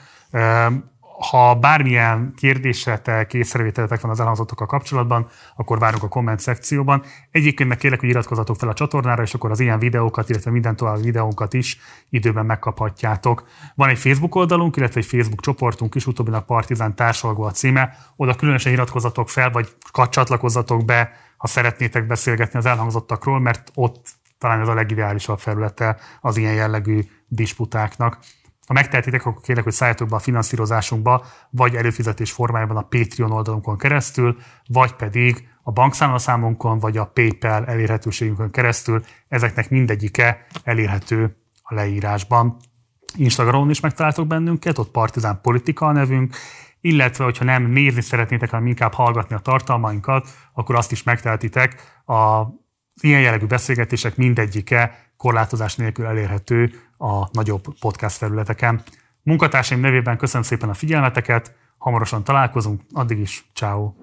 Ha bármilyen kérdésetek, észrevételetek van az elhangzottokkal kapcsolatban, akkor várunk a komment szekcióban. Egyébként meg kérlek, hogy iratkozzatok fel a csatornára, és akkor az ilyen videókat, illetve minden további videónkat is időben megkaphatjátok. Van egy Facebook oldalunk, illetve egy Facebook csoportunk is, utóbbinak Partizán társalgó a címe. Oda különösen iratkozzatok fel, vagy csatlakozzatok be, ha szeretnétek beszélgetni az elhangzottakról, mert ott talán ez a legideálisabb felülete az ilyen jellegű disputáknak. Ha megtehetitek, akkor kérlek, hogy szálljatok be a finanszírozásunkba, vagy előfizetés formájában a Patreon oldalunkon keresztül, vagy pedig a bankszámlaszámunkon, vagy a PayPal elérhetőségünkön keresztül. Ezeknek mindegyike elérhető a leírásban. Instagramon is megtaláltok bennünket, ott Partizán Politika a nevünk, illetve, hogyha nem nézni szeretnétek, hanem inkább hallgatni a tartalmainkat, akkor azt is megtehetitek. A ilyen jellegű beszélgetések mindegyike korlátozás nélkül elérhető a nagyobb podcast felületeken. Munkatársaim nevében köszönöm szépen a figyelmeteket, hamarosan találkozunk, addig is, ciao.